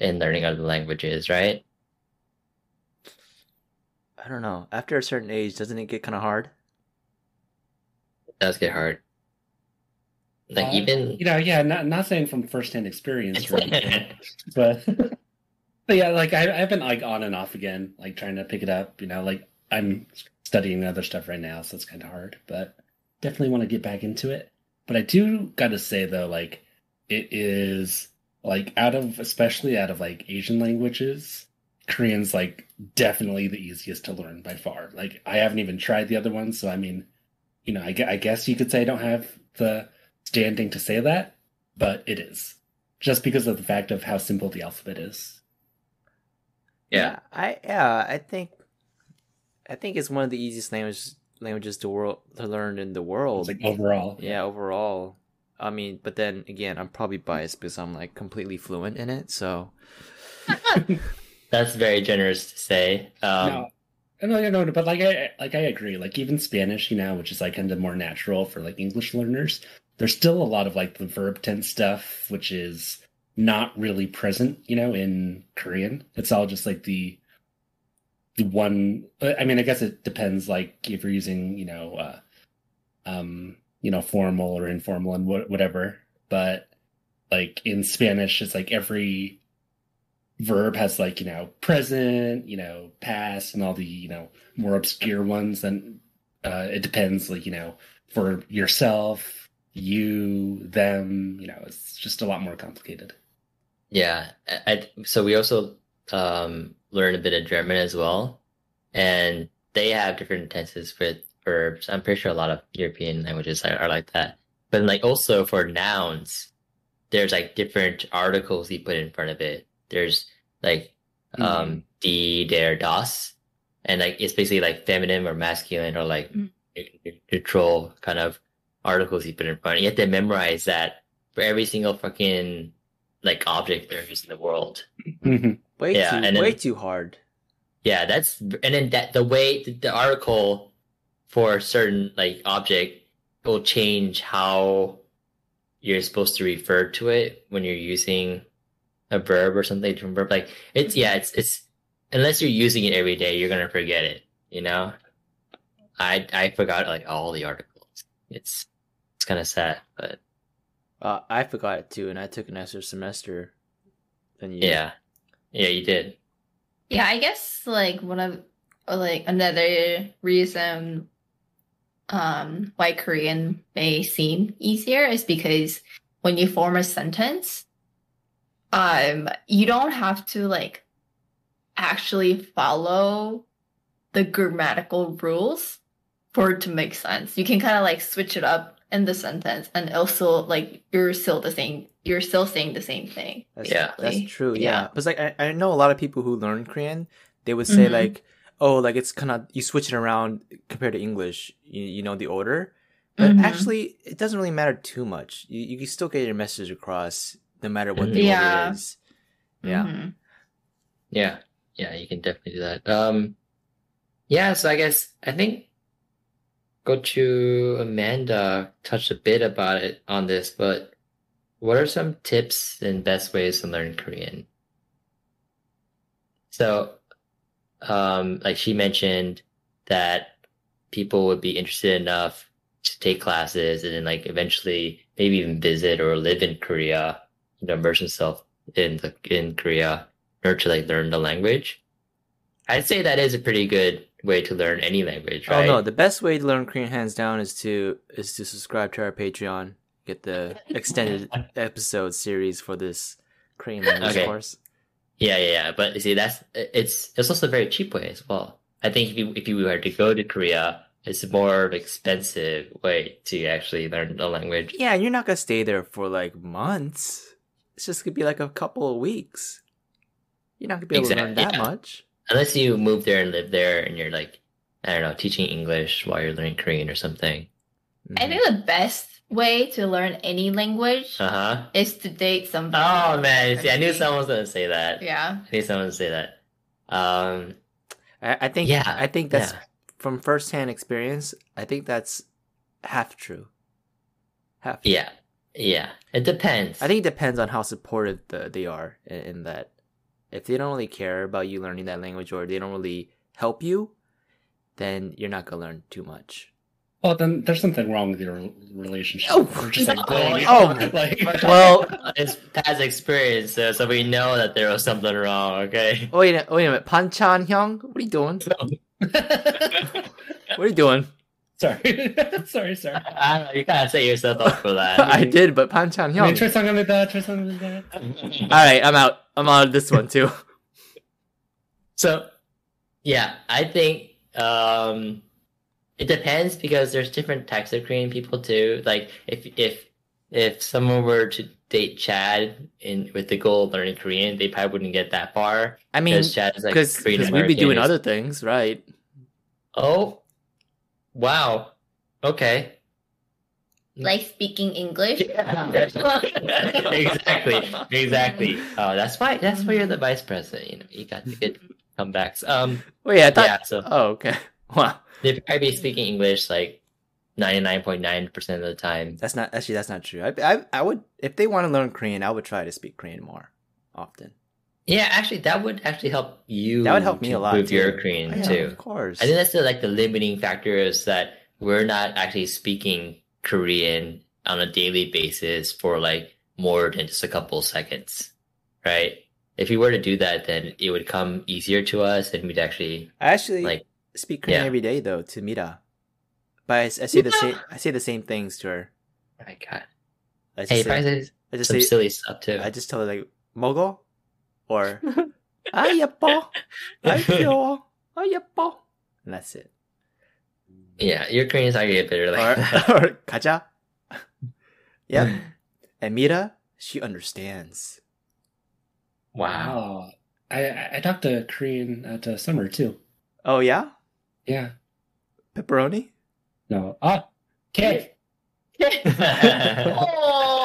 in learning other languages, right? I don't know. After a certain age, doesn't it get kind of hard? It does get hard. Like Uh, even you know, yeah, not not saying from firsthand experience, right? but but yeah, like I, I've been like on and off again, like trying to pick it up. You know, like I'm studying other stuff right now, so it's kind of hard. But definitely want to get back into it. But I do got to say though, like it is like out of especially out of like Asian languages, Korean's like definitely the easiest to learn by far. Like I haven't even tried the other ones, so I mean, you know, I, I guess you could say I don't have the standing to say that, but it is just because of the fact of how simple the alphabet is. yeah, I yeah, I think I think it's one of the easiest languages languages to world to learn in the world. It's like overall, yeah, overall. I mean, but then again, I'm probably biased because I'm like completely fluent in it. So that's very generous to say. Um, no, no, no, no, but like I like I agree. Like even Spanish, you know, which is like kind of more natural for like English learners. There's still a lot of like the verb tense stuff, which is not really present, you know, in Korean. It's all just like the the one. I mean, I guess it depends. Like if you're using, you know, uh, um, you know, formal or informal and wha- whatever. But like in Spanish, it's like every verb has like you know present you know past and all the you know more obscure ones then uh it depends like you know for yourself you them you know it's just a lot more complicated Yeah, I- so we also um, learn a bit of German as well, and they have different tenses with verbs. I'm pretty sure a lot of European languages are, are like that. But like also for nouns, there's like different articles you put in front of it. There's like um die, der, das, and like it's basically like feminine or masculine or like Mm. ne- neutral kind of articles you put in front. You have to memorize that for every single fucking like object there is in the world. Mhm. way Yeah, too and then- way too hard. Yeah, that's and then that the way the, the article for a certain like object will change how you're supposed to refer to it when you're using a verb or something different verb. Like it's yeah, it's it's unless you're using it every day, you're gonna forget it. You know, I I forgot like all the articles. It's it's kind of sad, but Uh, I forgot it too, and I took an extra semester than you. yeah, yeah, you did. Yeah, I guess like one of like another reason um why Korean may seem easier is because when you form a sentence, um you don't have to like actually follow the grammatical rules for it to make sense. You can kind of like switch it up in the sentence and also like you're still the same you're still saying the same thing. That's, Yeah. that's true. Yeah, Yeah. because like I, I know a lot of people who learn Korean, they would say Mhm. like, oh, like it's kind of you switch it around compared to English. You, you know the order, but Mhm. actually it doesn't really matter too much. You you can still get your message across no matter what the Yeah. order is. Yeah. Mhm. Yeah, yeah, you can definitely do that. Um, yeah, so I guess I think Gochu Amanda touched a bit about it on this, but what are some tips and best ways to learn Korean? So, um, like she mentioned that people would be interested enough to take classes and then like eventually maybe even visit or live in Korea, you know, immerse in the in Korea in order to like learn the language. I'd say that is a pretty good way to learn any language, right? Oh no, the best way to learn Korean hands down is to is to subscribe to our Patreon, get the extended episode series for this Korean language Okay. course. Yeah, yeah, yeah. But you see, that's it's it's also a very cheap way as well. I think if you if you were to go to Korea, it's a more expensive way to actually learn the language. Yeah, you're not gonna stay there for like months. It's just gonna be like a couple of weeks. You're not gonna be able to learn that yeah. much. Unless you move there and live there, and you're like, I don't know, teaching English while you're learning Korean or something. I Mhm. think the best way to learn any language Uh huh. is to date somebody. Oh man, see, I knew someone was gonna say that. Yeah. I knew someone would say that. Um, I, I think Yeah, I think that's yeah. from firsthand experience. I think that's half true. Half. yeah, yeah. It depends. I think it depends on how supportive the, they are in, in that. If they don't really care about you learning that language or they don't really help you, then you're not gonna learn too much. Well, then there's something wrong with your relationship. Oh. We're just like, Oh, blaming- oh. like, Well- it's past experience, so, so we know that there was something wrong. Okay. Wait, a- wait a minute, Panjang Hyung, what are you doing? What are you doing? Sorry, sorry, sorry. I don't know, you gotta set yourself up for that. I did, but Panjang I mean, Hyung. try something like that. Try something like that. All right, I'm out. I'm out of this one too. So, yeah, I think um, it depends because there's different types of Korean people too. Like if if if someone were to date Chad in with the goal of learning Korean, they probably wouldn't get that far I mean, because like because we'd be doing other things, right? Oh, wow. Okay. Like speaking English. exactly, exactly. Oh, that's why. That's why you're the vice president. You know, you got the good comebacks. Um, Wait, I thought. yeah. So Oh, okay. Wow, they'd probably be speaking English like ninety nine point nine percent of the time. that's not actually that's not true. I, I I would if they want to learn Korean, I would try to speak Korean more often. Yeah, actually, that would actually help you. That would help me a lot Improve your. Korean oh, Yeah, too. of course. I think that's the like the limiting factor is that we're not actually speaking Korean on a daily basis for like more than just a couple seconds, right? If we were to do that, then it would come easier to us, and we'd actually I actually like speak Korean yeah. every day though to Mira, but I say the same I say the same things to her. oh my god, I just hey, say, I just some say silly stuff too. I just tell her like 먹어 or Ayapo, Ayapo, Ayapo. And that's it. Yeah, your Koreans are a better, like or, that. or Kaja. Yep. and Mira, she understands. Wow. Oh, I I talked to Korean at uh, summer too. Oh yeah? Yeah. Pepperoni? No. Ah, Okay. oh.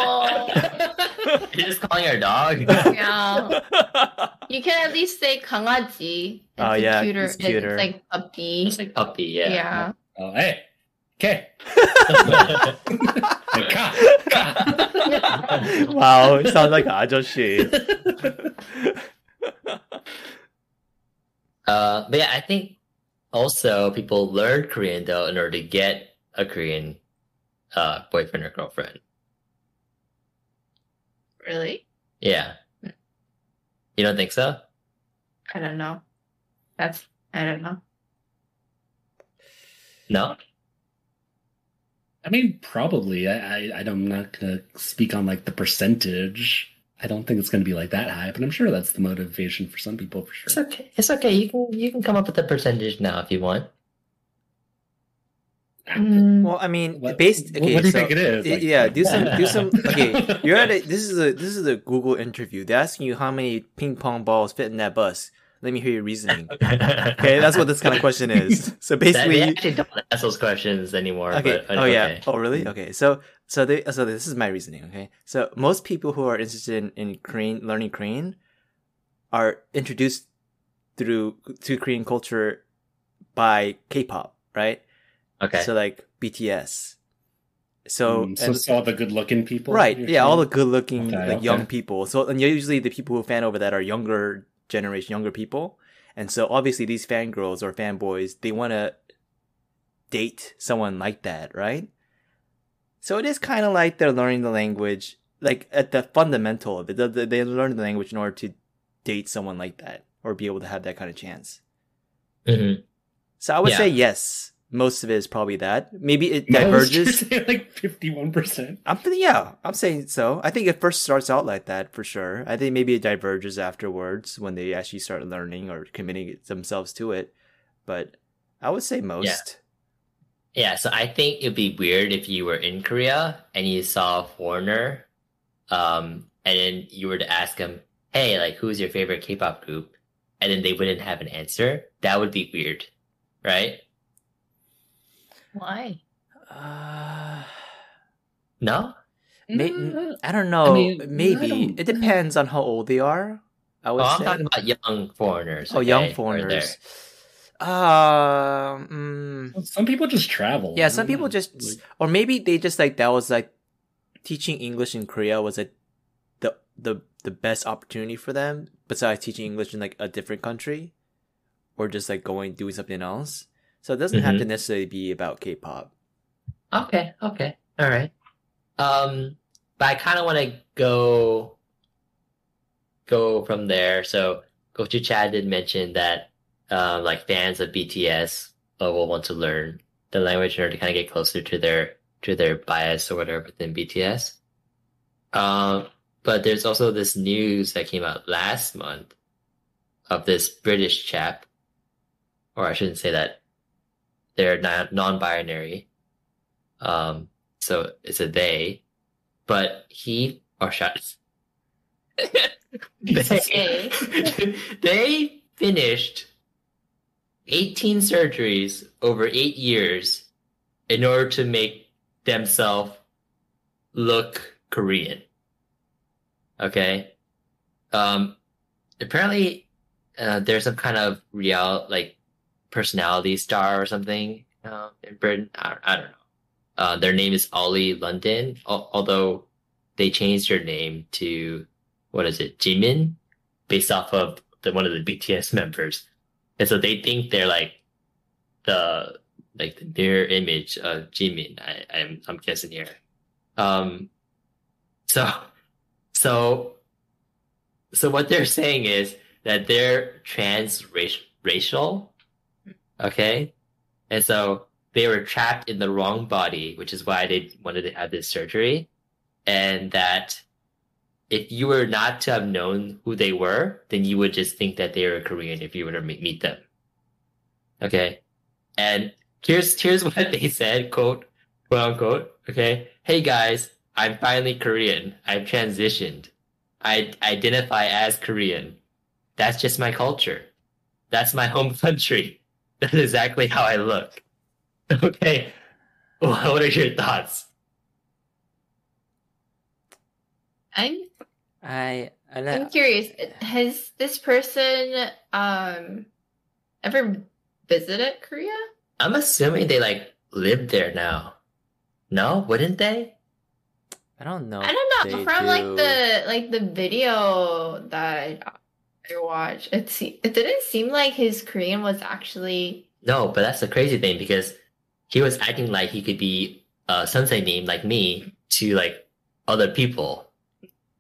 You're just calling her dog. Yeah. You can at least say kangaji. It's oh yeah, cuter, it's cuter. It's like puppy. It's like puppy. Yeah. Yeah. Oh hey. Okay. wow, it sounds like I just shit. Uh, but yeah, I think also people learn Korean though in order to get a Korean uh, boyfriend or girlfriend. Really? Yeah. Hmm. You don't think so? I don't know. That's I don't know. No. I mean, probably. I, I I'm not gonna speak on like the percentage. I don't think it's gonna be like that high, but I'm sure that's the motivation for some people for sure. It's okay. It's okay. You can you can come up with a percentage now if you want. Mm, Well, I mean, What, based. Okay, what do you so- think it is? Like- yeah, do some, do some. Okay, you're at a. This is a this is a Google interview. They're asking you how many ping pong balls fit in that bus. Let me hear your reasoning. Okay, that's what this kind of question is. So That- they basically, actually don't ask those questions anymore. okay. But, Oh yeah. Oh really? Okay. So so they so this is my reasoning. Okay. So most people who are interested in, in Korean learning Korean are introduced through to Korean culture by K-pop, right? Okay. So like BTS. So, Mm, so, and- so all the good-looking people, right, you're yeah, all the good-looking Okay, like okay. young people. So and usually the people who fan over that are younger generation, younger people. And so obviously these fangirls or fanboys, they want to date someone like that, right? So it is kind of like they're learning the language, like at the fundamental of it. They, they learn the language in order to date someone like that or be able to have that kind of chance. hmm So I would Yeah. say yes. Most of it is probably that. Maybe it Most, diverges. you're saying, like fifty-one percent. I'm yeah, I'm saying so. I think it first starts out like that for sure. I think maybe it diverges afterwards when they actually start learning or committing themselves to it. But I would say most. Yeah, so I think it'd be weird if you were in Korea and you saw a foreigner, um, and then you were to ask them, "Hey, like, who's your favorite K-pop group?" and then they wouldn't have an answer. That would be weird, right? Why? Uh, No. may- Mm, I don't know. mean, maybe don't- it depends on how old they are. I Oh, would I'm talking about young foreigners. oh, young okay, or they're- foreigners. Um, mm, Some people just travel. yeah, some people know. just, Like, or maybe they just like that was like teaching English in Korea was like the the the best opportunity for them besides teaching English in like a different country, or just like going doing something else. So it doesn't have to necessarily be about K-pop. Okay, okay, all right. Um, but I kind of want to go go from there. So, Gochu Chad did mention that, uh, like fans of BTS uh, will want to learn the language in order to kind of get closer to their to their bias or whatever within BTS. Um, but there's also this news that came out last month of this British chap, or I shouldn't say that. They're non- non-binary. Um, so it's a they, but he or shut. they, they finished 18 surgeries over eight years in order to make themselves look Korean. Okay. Um, apparently, uh, there's some kind of real, like, personality star or something, uh, in Britain. I, I don't know. Uh, their name is Ollie London, al- although they changed their name to, what is it, Jimin, based off of the, one of the BTS members. And so they think they're like the, like the mirror image of Jimin, I, I'm, I'm guessing here. Um, so, so, so what they're saying is that they're transracial, okay? And so they were trapped in the wrong body, which is why they wanted to have this surgery. And that if you were not to have known who they were, then you would just think that they were Korean if you were to meet them. Okay. And here's, here's what they said, quote, quote unquote. Okay. Hey guys, I'm finally Korean. I've transitioned. I identify as Korean. That's just my culture. That's my home country. That's exactly how I look. Okay. What are your thoughts? I'm I, I I'm curious. Has this person um ever visited Korea? I'm assuming they like live there now. No, wouldn't they? I don't know. I don't know. they From like the like the video that I, I watched, it se- it didn't seem like his Korean was actually. No, but that's the crazy thing because he was acting like he could be a Seonsangnim like me to like other people.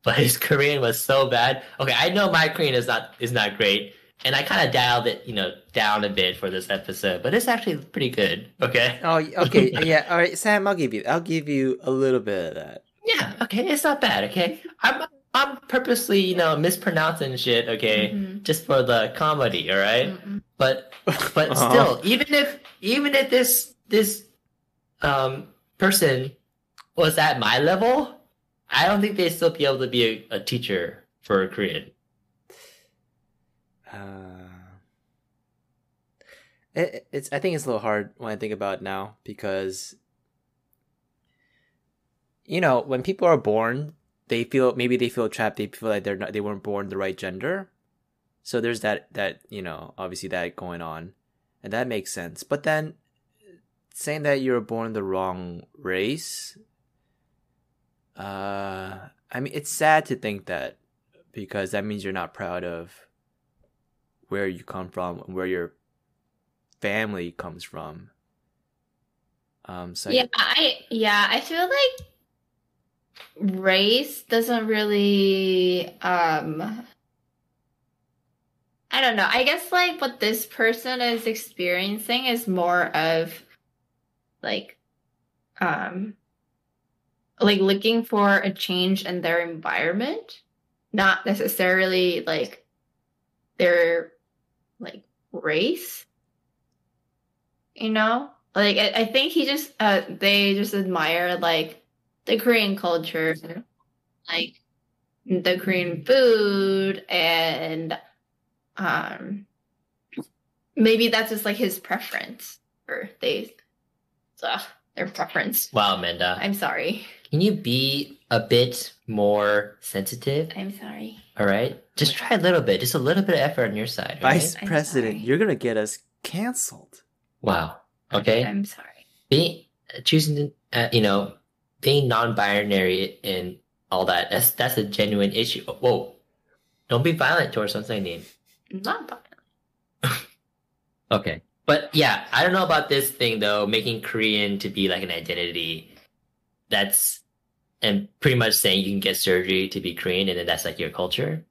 But his Korean was so bad. Okay, I know my Korean is not is not great, and I kind of dialed it, you know, down a bit for this episode, but it's actually pretty good. Okay. Oh, okay, yeah. All right, Sam. I'll give you. I'll give you a little bit of that. Yeah, okay, it's not bad, okay? I'm I'm purposely, you know, mispronouncing shit, okay, Mhm. just for the comedy, all right? Mm-mm. But but Uh-huh. still, even if even if this this um person was at my level, I don't think they'd still be able to be a, a teacher for Korean. Uh, it, it's. I think it's a little hard when I think about it now because, you know, when people are born, they feel maybe they feel trapped. They feel like they're not. They weren't born the right gender. So there's that. That you know, obviously that going on, and that makes sense. But then, saying that you're born the wrong race. Uh, I mean, it's sad to think that because that means you're not proud of where you come from where your family comes from. Um, so I- Yeah, I yeah, I feel like race doesn't really um I don't know. I guess like what this person is experiencing is more of like um like looking for a change in their environment, not necessarily like their like race. You know? Like I, I think he just uh they just admire like the Korean culture, like the Korean food and um maybe that's just like his preference or they so their preference. Wow, Amanda. I'm sorry. Can you be a bit more sensitive? I'm sorry. All right. Just try a little bit. Just a little bit of effort on your side. all Vice? I'm President, sorry. you're gonna get us canceled. Wow. Okay. I'm sorry. Be choosing to, uh, you know being non-binary and all that that's that's a genuine issue. Whoa. Don't be violent towards Seonsangnim Not violent. Okay. But yeah i don't know about this thing though making korean to be like an identity. That's and pretty much saying you can get surgery to be korean and then that's like your culture.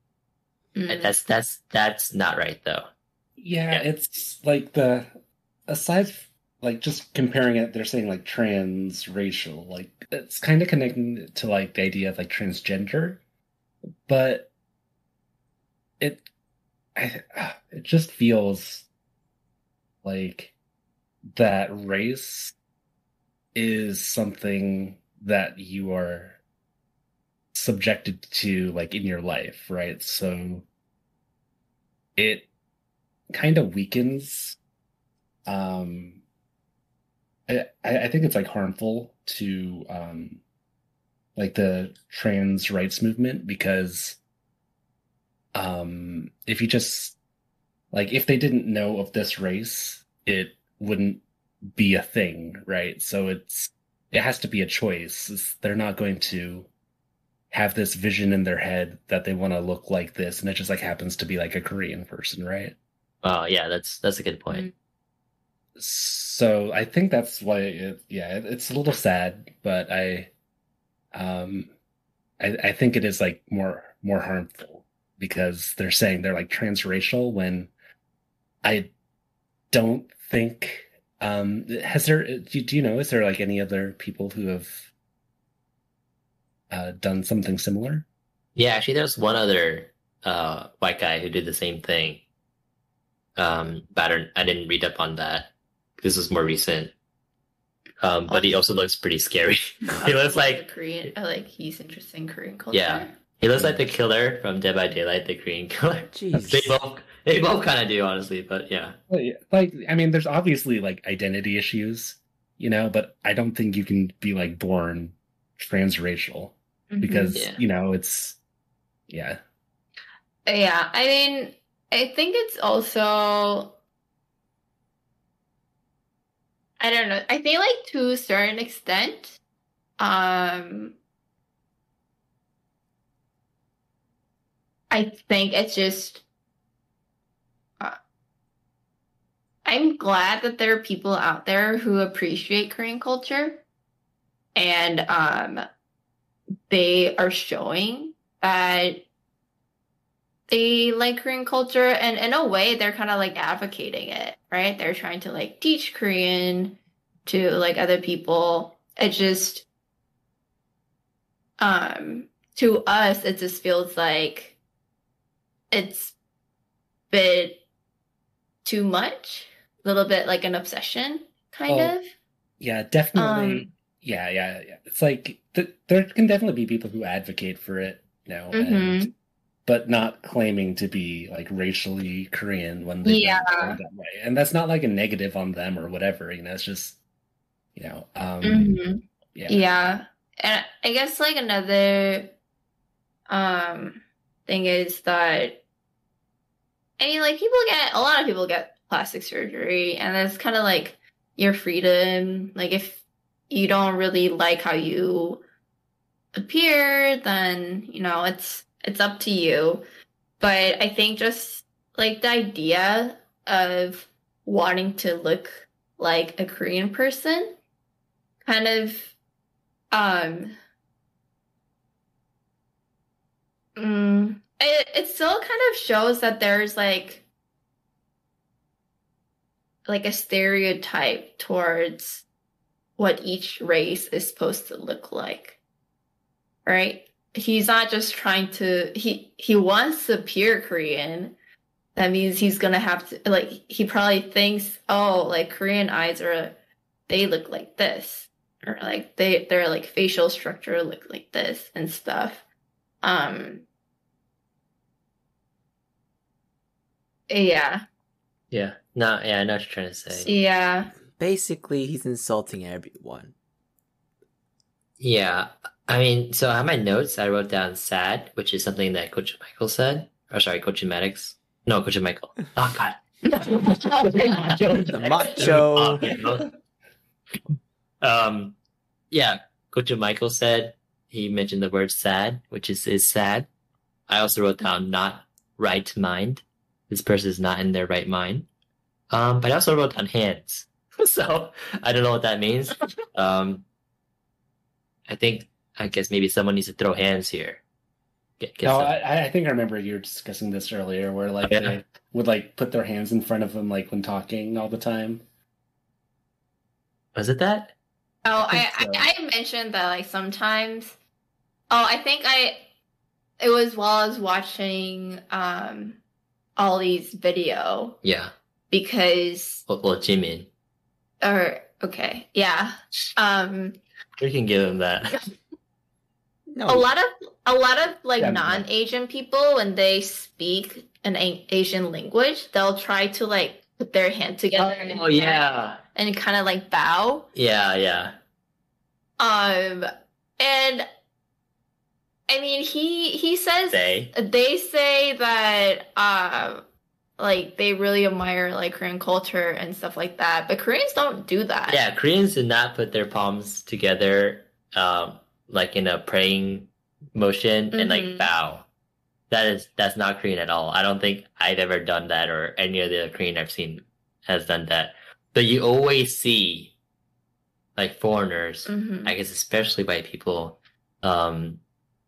Mm. that's that's that's not right though. Yeah, Yeah. it's like the aside f- like just comparing it, they're saying like transracial, like it's kind of connecting to like the idea of like transgender, but it I, it just feels like that race is something that you are subjected to like in your life, right? So it kind of weakens um I, I I think it's like harmful to um like the trans rights movement because um if you just like if they didn't know of this race it wouldn't be a thing right? So it's it has to be a choice. It's- they're not going to have this vision in their head that they want to look like this and it just like happens to be like a korean person right? Oh yeah that's that's a good point. Mm. So I think that's why it, yeah, it, it's a little sad, but I, um, I, I think it is like more, more harmful because they're saying they're like transracial when I don't think, um, has there, do, do you know, is there like any other people who have, uh, done something similar? Yeah, actually, there's one other uh, white guy who did the same thing. Um, but I, I didn't read up on that. This was more recent. Um, but he also looks pretty scary. he looks like Korean. uh, Like he's interested in Korean culture. Yeah. he looks like the killer from Dead by Daylight, the Korean killer. Jeez. They both they both kind of do, honestly. But yeah, Like, I mean, there's obviously like identity issues, you know, but I don't think you can be like born transracial. Mhm. because Yeah. you know it's yeah Yeah, I mean, I think it's also. I don't know. I think, like, to a certain extent, um, I think it's just. Uh, I'm glad that there are people out there who appreciate Korean culture and um, they are showing that they like Korean culture and in a way they're kind of like advocating it, right? They're trying to like teach Korean to like other people. It just um to us it just feels like it's a bit too much, a little bit like an obsession kind Oh, of. yeah definitely Um, yeah yeah yeah it's like th- there can definitely be people who advocate for it you know Mm-hmm. and but not claiming to be like racially korean when they Yeah. that way and that's not like a negative on them or whatever you know it's just you know um Mhm. yeah Yeah. And I guess like another um thing is that I mean like people get a lot of people get plastic surgery and that's kind of like your freedom. Like if you don't really like how you appear, then you know it's it's up to you. But I think just like the idea of wanting to look like a Korean person kind of um mm, it, it still kind of shows that there's like like a stereotype towards what each race is supposed to look like right he's not just trying to he he wants to appear korean that means he's gonna have to like he probably thinks oh like korean eyes are they look like this or like they their like facial structure look like this and stuff um yeah Yeah. No, yeah, I know what you're trying to say. yeah Basically, he's insulting everyone. Yeah. I mean, so I have my notes. I wrote down sad, which is something that Gochu Michael said. Or sorry, Coach Maddox. No, Gochu Michael. Oh God. The macho. um, yeah, Gochu Michael said he mentioned the word sad, which is is sad. I also wrote down not right mind. This person is not in their right mind. Um, but I also wrote down hands. so I don't know what that means. Um, I think I guess maybe someone needs to throw hands here. Get, get No, I, I think I remember you were discussing this earlier, where like Yeah. they would like put their hands in front of them, like when talking all the time. was it that? Oh, I, think so. I, I mentioned that like sometimes. Oh, I think I. It was while I was watching um, Ollie's video Yeah. because, Well, well Jimin. or okay, yeah. Um, We can give him that. No, a lot of a lot of like non-Asian people when they speak an A- Asian language, they'll try to like put their hand together and, oh yeah. and kind of like bow. Yeah, yeah. Um, and I mean, he he says They. they say that um like they really admire like Korean culture and stuff like that, but Koreans don't do that. Yeah, Koreans do not put their palms together, um, like in a praying motion and like Mhm. bow. That is that's not Korean at all. I don't think I've ever done that, or any of the Korean I've seen has done that. But you always see, like foreigners, Mhm. I guess especially white people, um,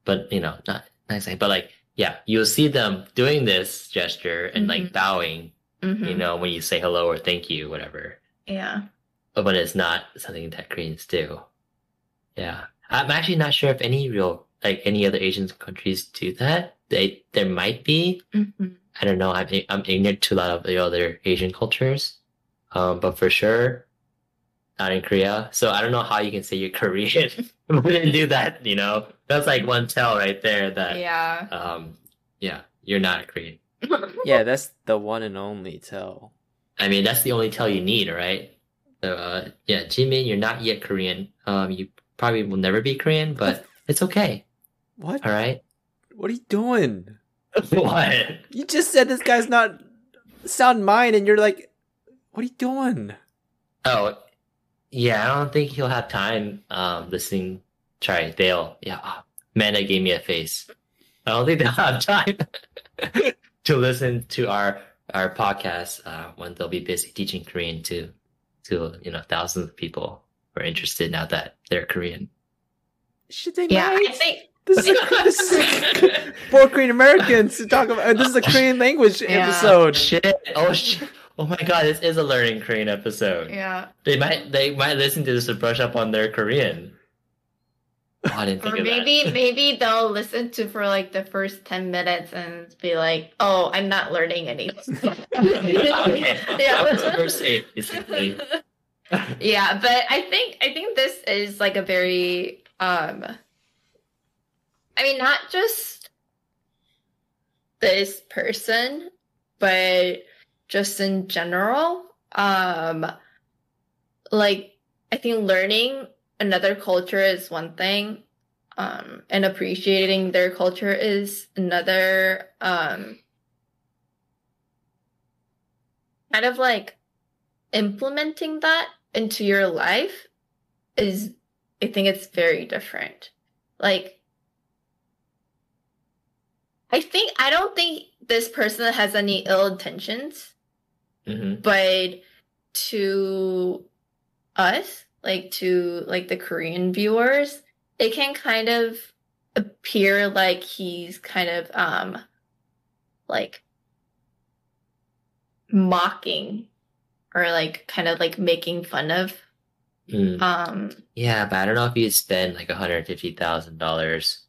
but you know, not not saying, but like yeah, you'll see them doing this gesture and like Mhm. bowing, you know, when you say hello or thank you, whatever Yeah. but it's not something that Koreans do. Yeah, I'm actually not sure if any real like any other Asian countries do that. They there might be. Mhm. I don't know. I'm I'm ignorant to a lot of the other Asian cultures, um, but for sure, not in Korea. So I don't know how you can say you're Korean. we didn't do that. You know, that's like one tell right there that Yeah. um, yeah, you're not Korean. yeah, that's the one and only tell. I mean, that's the only tell you need, right? So, uh, yeah, Jimin, you're not yet Korean. Um, you probably will never be Korean, but it's okay. What? All right. What are you doing? what? You just said this guy's not sound mind, and you're like, what are you doing? Oh, yeah. I don't think he'll have time. Um, listening. Sorry, they'll. Yeah. Oh, Amanda gave me a face. I don't think they'll have time to listen to our our podcast uh, when they'll be busy teaching Korean to to you know thousands of people are interested now that they're Korean. Should they Yeah, I think This is, a, this is a, for Korean Americans to talk about. This is a Korean language Yeah. episode. Oh, shit! Oh shit! Oh my god! This is a learning Korean episode. yeah. They might they might listen to this to brush up on their Korean. Oh, I didn't think Or of maybe that. maybe they'll listen to for like the first ten minutes and be like, "Oh, I'm not learning anything." okay. Yeah. Yeah, but I think I think this is like a very um I mean not just this person, but just in general. Um like I think learning another culture is one thing. Um and appreciating their culture is another um kind of like implementing that into your life is I think it's very different. Like I think I don't think this person has any ill intentions, hmm but to us, like to like the Korean viewers, it can kind of appear like he's kind of um like mocking or like kind of like making fun of Mm. um Yeah, but I don't know if you'd spend like hundred fifty thousand dollars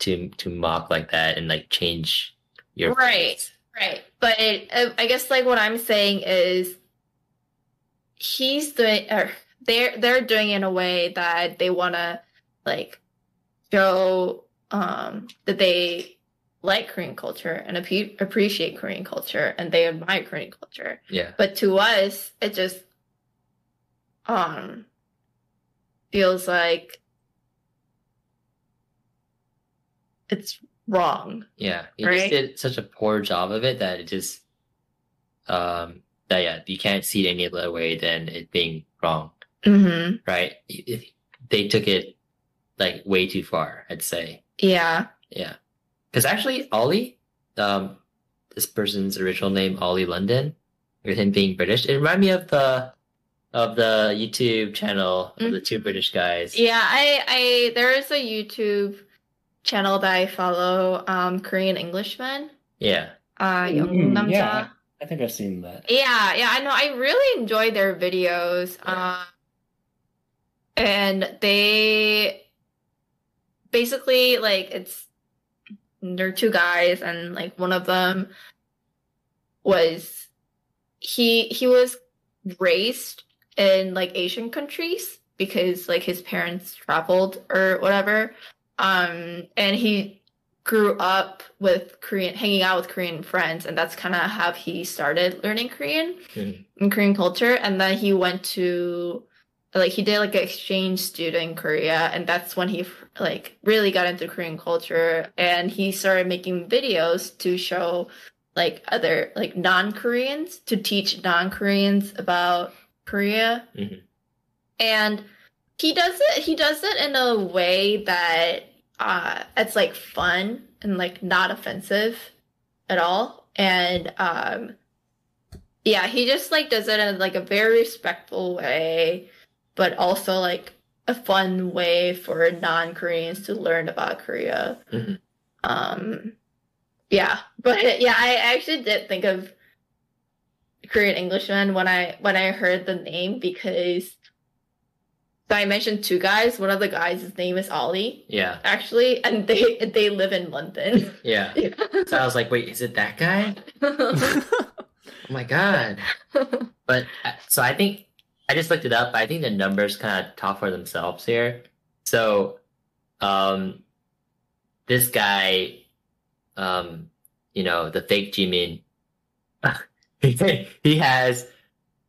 to to mock like that and like change your Right. face. Right. But it, uh, I guess like what I'm saying is he's doing or they're they're doing it in a way that they want to like show um that they like Korean culture and appe- appreciate Korean culture and they admire Korean culture. Yeah. But to us it just um feels like it's wrong. Yeah, he Right? just did such a poor job of it that it just, um, that yeah, you can't see it any other way than it being wrong, Mhm. right? They took it like way too far, I'd say. Yeah. Yeah, because actually, Ollie, um, this person's original name, Ollie London, with him being British, it reminded me of the of the YouTube channel of the two British guys. Yeah, I, I there is a YouTube channel that I follow, um, Korean Englishman. Yeah, Uh, Mm, Young yeah. I think I've seen that. Yeah, yeah, I know. I really enjoy their videos. Uh, and they basically like it's they're two guys, and like one of them was he he was raised in like Asian countries because like his parents traveled or whatever. Um, and he grew up with Korean, hanging out with Korean friends, and that's kind of how he started learning Korean Mhm. and Korean culture. And then he went to, like, he did like an exchange student in Korea, and that's when he like really got into Korean culture, and he started making videos to show like other like non-Koreans to teach non-Koreans about Korea, Mhm. and he does it. He does it in a way that uh it's like fun and like not offensive at all and um yeah he just like does it in like a very respectful way but also like a fun way for non-koreans to learn about korea Mhm. um yeah but yeah i actually did think of korean englishman when i when i heard the name because so i mentioned two guys one of the guys his name is ollie yeah, actually, and they they live in London. yeah. So I was like, wait, is it that guy? Oh my god. But uh, so I think I just looked it up. I think the numbers kind of talk for themselves here. So, um, this guy, um, you know, the fake Jimin, he has,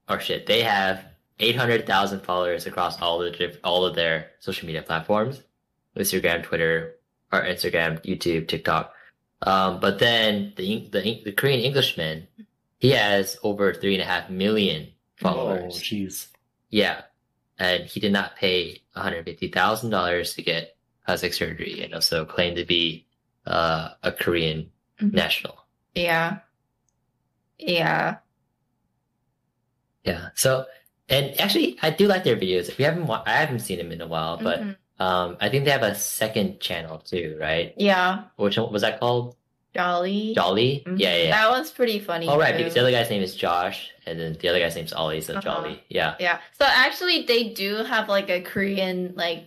or shit, they have eight hundred thousand followers across all the all of their social media platforms, Instagram, Twitter, or Instagram, YouTube, TikTok. Um, but then the the the Korean Englishman, he has over three and a half million Oh, followers. jeez. Yeah, and he did not pay one hundred fifty thousand dollars to get plastic surgery, and also claimed to be uh, a Korean Mhm. national. yeah, yeah, Yeah. So, and actually, I do like their videos. If you haven't, wa- I haven't seen them in a while, but Mhm. um, I think they have a second channel too, right? yeah. Which was that called? Jolly. Jolly. Mhm. Yeah, yeah. That one's pretty funny. Oh, right, too. because the other guy's name is Josh, and then the other guy's name's Ollie, so Uh-huh. Jolly. Yeah. Yeah. So actually, they do have like a Korean like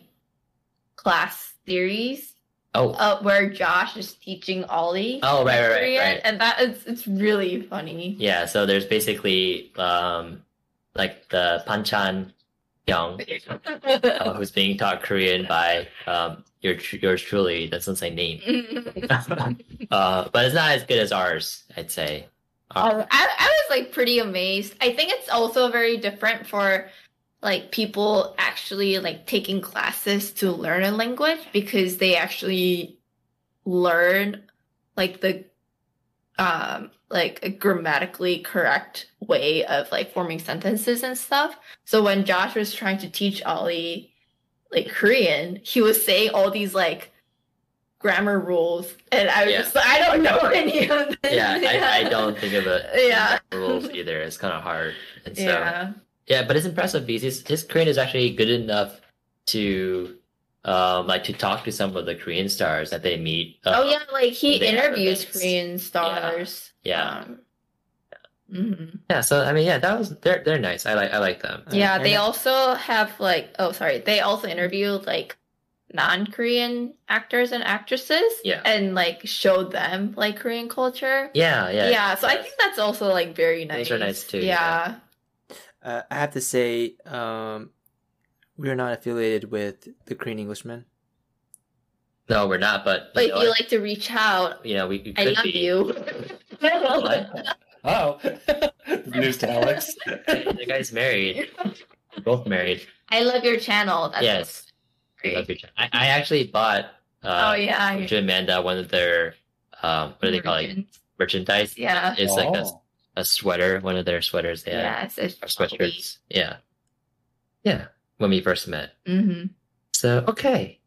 class series Oh, uh, where Josh is teaching Ollie. Oh, right, right, right, Korean, right. And that is it's really funny. yeah. So there's basically um, like the Panchan Young, uh, who's being taught Korean by um, your yours truly. That's not say name. uh, but it's not as good as ours, I'd say. Uh, Oh, I, I was like pretty amazed. I think it's also very different for like people actually like taking classes to learn a language because they actually learn like the um like a grammatically correct way of like forming sentences and stuff. So when Josh was trying to teach Ollie like Korean, he was saying all these like grammar rules, and I was Yeah. just like, I don't know any of this. Yeah, I, I don't think of it Yeah. rules either. It's kind of hard, and so yeah. Yeah. but it's impressive because his, his Korean is actually good enough to, um, like to talk to some of the Korean stars that they meet. uh, Oh yeah, like he interviews. Korean stars. Yeah. Um, mhm. yeah. So I mean, yeah, that was they're they're nice. I like I like them. Yeah, and they I- also have like oh sorry, they also interviewed like non-Korean actors and actresses. Yeah. And like showed them like Korean culture. Yeah, yeah, Yeah, so I think that's also like very nice. Those are nice too, Yeah. Uh, I have to say, um, we are not affiliated with the Korean Englishman. No, we're not, but But you know, you like to reach out. you know, we, we I love be. you. What? Oh, news to Alex. the guy's married. We're both married. I love your channel. That's yes. I great. love your channel. I, I actually bought uh oh yeah. to Amanda one of their um what do they call it? Merchandise. Yeah. It's like a, Oh. a sweater, one of their sweaters they had. Yeah. It's, it's sweatshirts. Yeah. Yeah. When we first met. hmm So okay.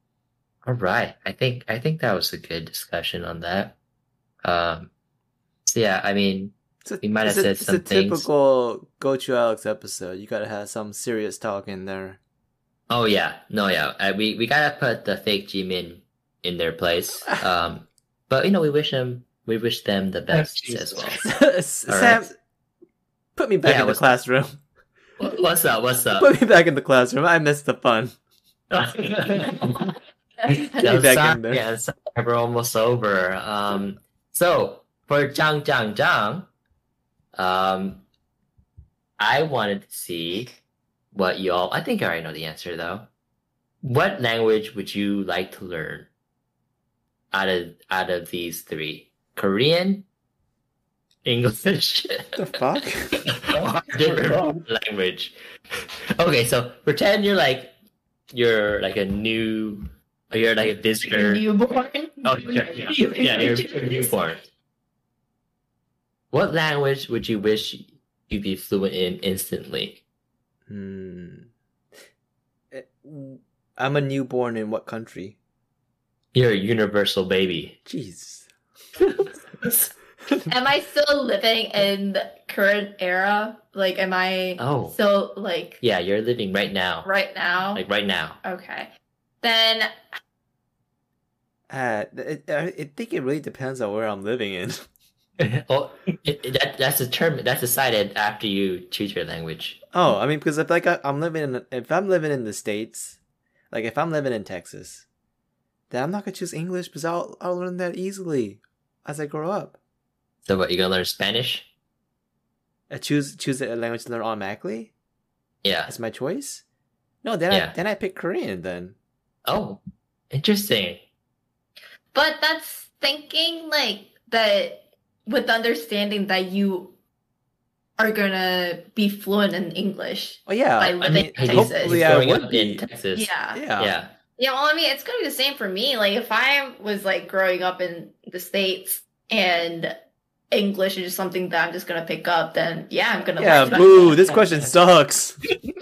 All right. I think I think that was a good discussion on that. Um so yeah, I mean It's a, We might have it's a, said it's some a things. typical Gochu Alex episode. You gotta have some serious talk in there. Oh yeah, no yeah. Uh, we we gotta put the fake Jimin in their place. Um, but you know we wish them we wish them the best as well. Sam, put me back Yeah, in the classroom. What- What's up? What's up? Put me back in the classroom. I missed the fun. I'm back sorry, in there. I'm sorry, we're almost over. Um, so for Zhang Zhang Zhang, um, I wanted to see what y'all. I think I already know the answer though. What language would you like to learn out of out of these three? Korean, English, The fuck? different language. Okay, so pretend you're like you're like a new, or you're like a visitor. Newborn. Oh, yeah, yeah, yeah, you're, you're newborn. What language would you wish you'd be fluent in instantly? Hmm. Eh, I'm a newborn in what country? You're a universal baby. Jeez. Am I still living in the current era? Like, am I Oh. still like Yeah, you're living right now. right now? Like right now. okay, then Uh, it, I I think it really depends on where I'm living in. well, it, it- that, that's determined. That's decided after you choose your language. Oh, I mean, because if like I, I'm living in, if I'm living in the states, like if I'm living in Texas, then I'm not gonna choose English because I'll I'll learn that easily as I grow up. So, what you gonna learn Spanish? I choose choose a language to learn automatically Yeah. as my choice. No, then Yeah. I then I pick Korean. Then Oh, interesting. But that's thinking like that with the understanding that you are gonna be fluent in English. oh yeah, By I living mean, in Texas. hopefully I growing would up be. in Texas. Yeah. Yeah. Yeah. Yeah, well, I mean, it's gonna be the same for me. Like, if I was like growing up in the states and English is just something that I'm just gonna pick up, then yeah, I'm gonna. Yeah, boo! This question sucks.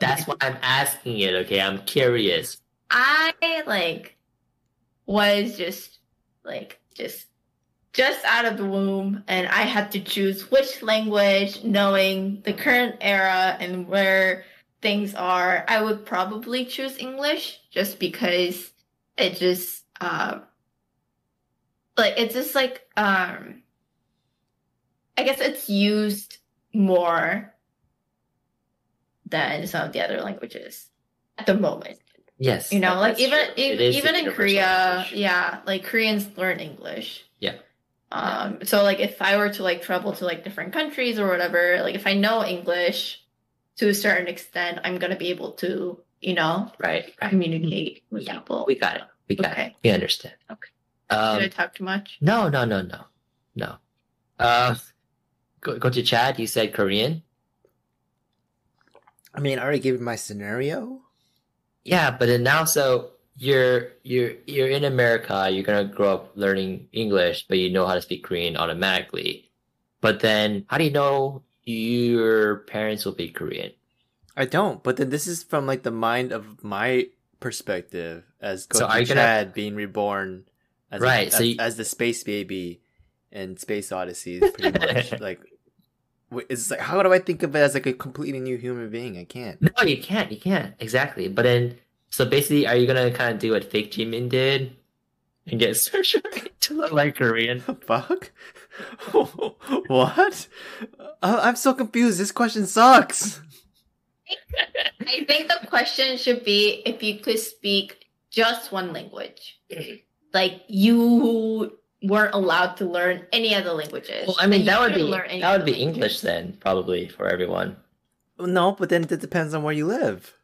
That's why I'm asking it. Okay, I'm curious. I like was just like just just out of the womb and I had to choose which language knowing the current era and where things are I would probably choose English just because it just um like it's just like um I guess it's used more than some of the other languages at the moment Yes, you know like even e- is even in korea language. yeah like koreans learn english Yeah. um so like if i were to like travel to like different countries or whatever like if i know english to a certain extent i'm gonna be able to you know Right, right. communicate with Yeah, people We got it. We got Okay. it. We understand. Okay. Um, did i talk too much no, no, no, no, no. Uh, go, Gochu Chad. You said Korean. I mean, I already gave you my scenario. Yeah, but then now, so you're you're you're in America. You're gonna grow up learning English, but you know how to speak Korean automatically. But then, how do you know your parents will be Korean? I don't, but then this is from like the mind of my perspective as So Goku are you gonna- Chad being reborn as Right, as, so you- as the space baby and Space Odyssey, is pretty much like. Wh- It's like how do I think of it as like a completely new human being? I can't. No, you can't. You can't exactly. But then, so basically, are you gonna kind of do what Fake Jimin did and get surgery to look like Korean? Fuck? what? I- I'm so confused. This question sucks. I think the question should be if you could speak just one language. Mm-hmm. Like you weren't allowed to learn any other languages. Well, I mean, that would be learn any that would be language. English then, probably for everyone. No, but then it depends on where you live.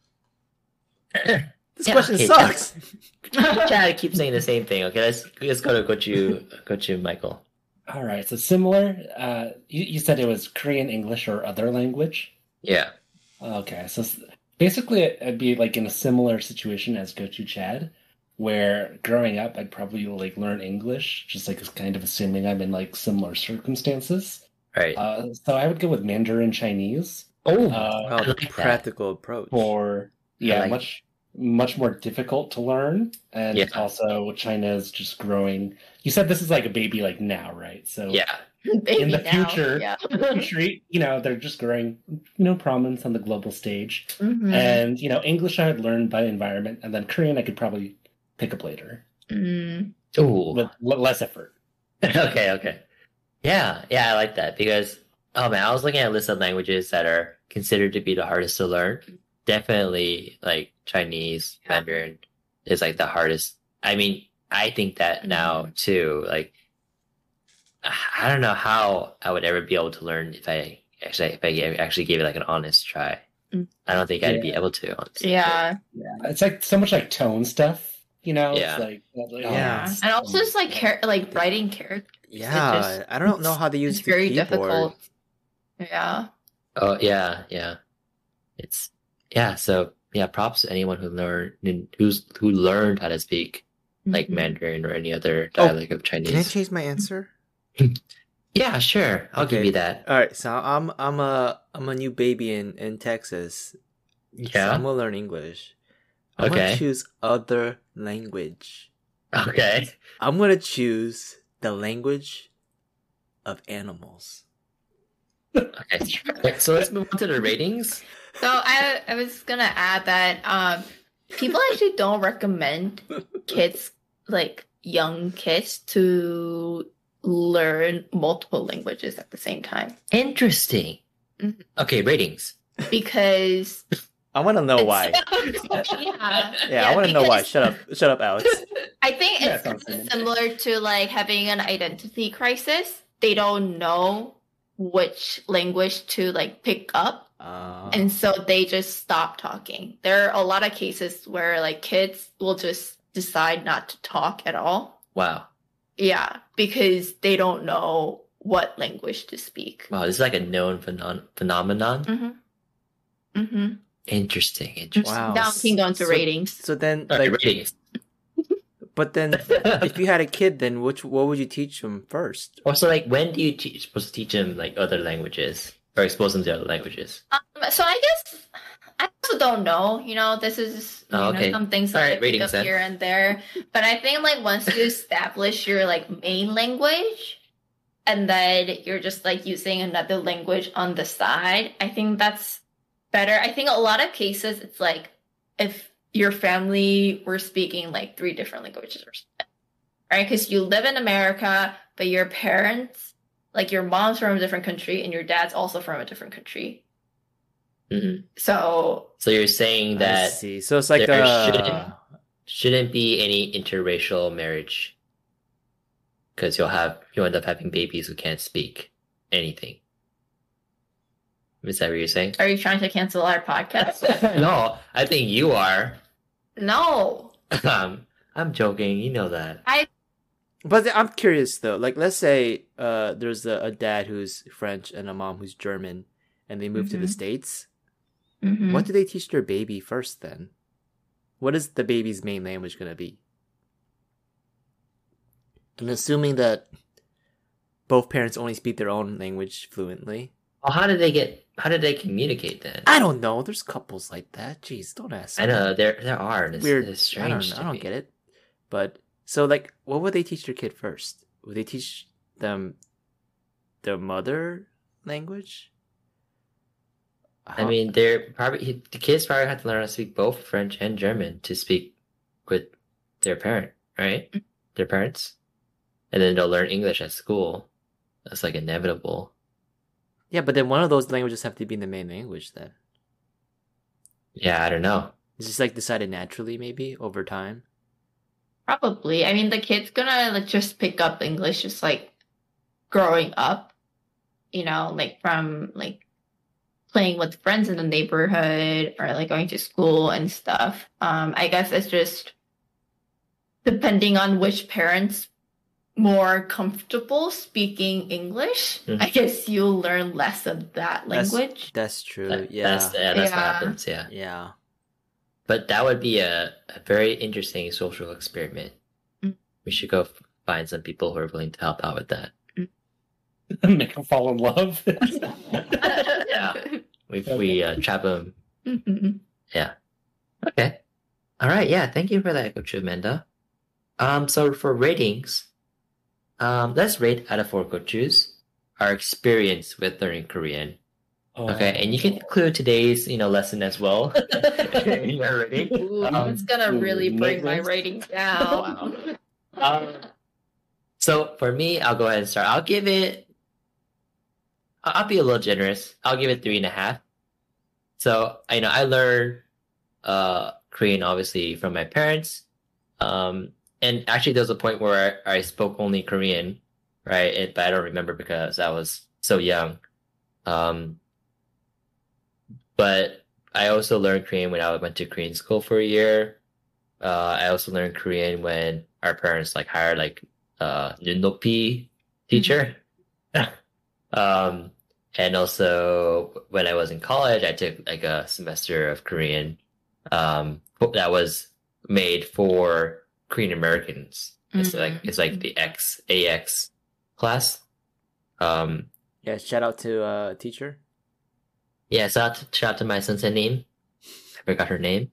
This Yeah, question okay, sucks. Chad keeps saying the same thing. Okay, let's let's go to go to go to Michael. All right, so similar. Uh, you, you said it was Korean, English, or other language. Yeah. Okay, so basically, I'd be like in a similar situation as Gochu Chad, where growing up, I'd probably like learn English, just like it's kind of assuming I'm in like similar circumstances. Right. Uh, so I would go with Mandarin Chinese oh, uh, Wow, the practical approach. for yeah, like- much much more difficult to learn, and Yeah. also China is just growing. You said this is like a baby like now, right? So yeah. Baby In the now, future. Yeah. Usually, you know, they're just growing, you know, prominence on the global stage. Mhm. And, you know, English I had learned by environment, and then Korean I could probably pick up later Mm. Ooh. with l- less effort. okay, okay. Yeah, yeah, I like that because oh man, I was looking at a list of languages that are considered to be the hardest to learn. Definitely like Chinese, Yeah. Mandarin is like the hardest. I mean, I think that now too. Like I don't know how I would ever be able to learn if I actually if I gave, actually gave it like an honest try. Mm. I don't think I'd be able to. Honestly. Yeah. It's like so much like tone stuff, you know? Yeah. It's like, like, oh, Yeah. it's- And also just like char- like writing characters. yeah, just- I don't know how they use It's the very keyboard. difficult. Yeah. Oh yeah, yeah. It's yeah. So yeah, props to anyone who learned who's who learned how to speak like Mhm. Mandarin or any other Oh, dialect of Chinese. Can I change my answer? Yeah, sure. I'll give you that. All right, so I'm I'm a I'm a new baby in in Texas. So Yeah. I'm gonna learn English. I'm Okay. gonna choose other language. Okay. I'm gonna choose the language of animals. Okay. So let's move on to the ratings. So I I was gonna add that um people actually don't recommend kids like young kids to learn multiple languages at the same time Interesting. Mhm. Okay, ratings. because I want to know why. yeah Yeah, I want to know why. Shut up, shut up, Alex. I think Yeah, it's sounds good. similar to like having an identity crisis. They don't know which language to like pick up Uh, and so they just stop talking. There are a lot of cases where like kids will just decide not to talk at all. Wow. Yeah, because they don't know what language to speak. Wow, this is like a known phenon- phenomenon. Mm-hmm. Mm-hmm. Interesting. Interesting. Wow. Now we can go into So- ratings. so then, All right, like, ratings. but then, if you had a kid, then which what would you teach them first? Also, like, when do you te- supposed to teach them like other languages or expose them to other languages? Um, so I guess I also don't know. You know, this is you Oh, know okay. some things that All I right, pick up then. here and there. But I think like once you establish your like main language, and then you're just like using another language on the side, I think that's better. I think a lot of cases it's like if your family were speaking like three different languages or something, right? Because you live in America, but your parents, like your mom's from a different country and your dad's also from a different country. hmm So So you're saying I that see. So it's like there uh, shouldn't- shouldn't be any interracial marriage because you'll have you'll end up having babies who can't speak anything. Is that what you're saying? are you trying to cancel our podcast? no, I think you are. no. um, I'm joking. You know that. I. But I'm curious though. Like, let's say uh, there's a, a dad who's French and a mom who's German, and they move to the Mhm. states. Mhm. What do they teach their baby first? Then, what is the baby's main language gonna be? And assuming that both parents only speak their own language fluently, Well, how did they get? How did they communicate then? I don't know. There's couples like that. Jeez, don't ask. I know there there are. It's, weird. It's I don't. strange. I don't get it. But So like, what would they teach their kid first? Would they teach them their mother language? I mean, they're probably he- the kids probably have to learn how to speak both French and German to speak with their parent, right? Mm. Their parents, and then they'll learn English at school. That's like inevitable. Yeah, but then one of those languages have to be in the main language. Then Yeah, I don't know. it's just like decided naturally, maybe over time. Probably. I mean, the kid's gonna like, just pick up English just like growing up, you know, like from like playing with friends in the neighborhood or like going to school and stuff. Um, I guess it's just depending on which parents more comfortable speaking English. Mhm. I guess you'll learn less of that language. That's true. That- yeah. that's yeah, that's what happens. Yeah, yeah. but that would be a, a very interesting social experiment. Mm. We should go find some people who are willing to help out with that. Make them fall in love. Yeah. We we uh, trap them. Mhm. Okay. All right. Yeah. Thank you for that, Gochu Amanda. Um. So for ratings, um, let's rate out of four coaches our experience with learning Korean. Oh. Okay, and you can include today's you know lesson as well. your rating. Ooh, Um, it's gonna really bring my rating down. Um, so for me, I'll go ahead and start. I'll give it. I'll be a little generous. I'll give it three and a half. So you know, I learned uh, Korean obviously from my parents, um, and actually there was a point where I, I spoke only Korean, right? It, but I don't remember because I was so young. Um, but I also learned Korean when I went to Korean school for a year. Uh, I also learned Korean when our parents like hired like uh Nunnopi teacher. um, and also when I was in college, I took like a semester of Korean um that was made for Korean Americans. It's like Mhm. it's like the X AX class. Um, Yeah. Shout out to uh teacher. yeah, shout out to, shout out to my Seonsangnim. I forgot her name.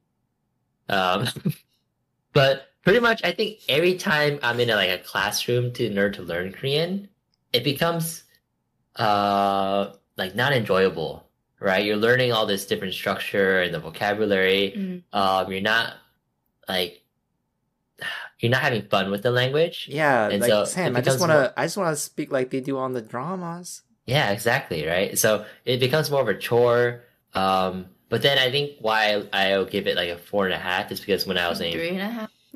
Um, but pretty much, I think every time I'm in a, like a classroom to learn to learn Korean, it becomes uh like not enjoyable, right? You're learning all this different structure and the vocabulary. Mm. Um, you're not like you're not having fun with the language. Yeah. And like so Sam, I just wanna more- I just wanna speak like they do on the dramas. Yeah, exactly, right? So it becomes more of a chore. Um, but then I think why I'll give it like a four and a half is because when I was in Three and a half.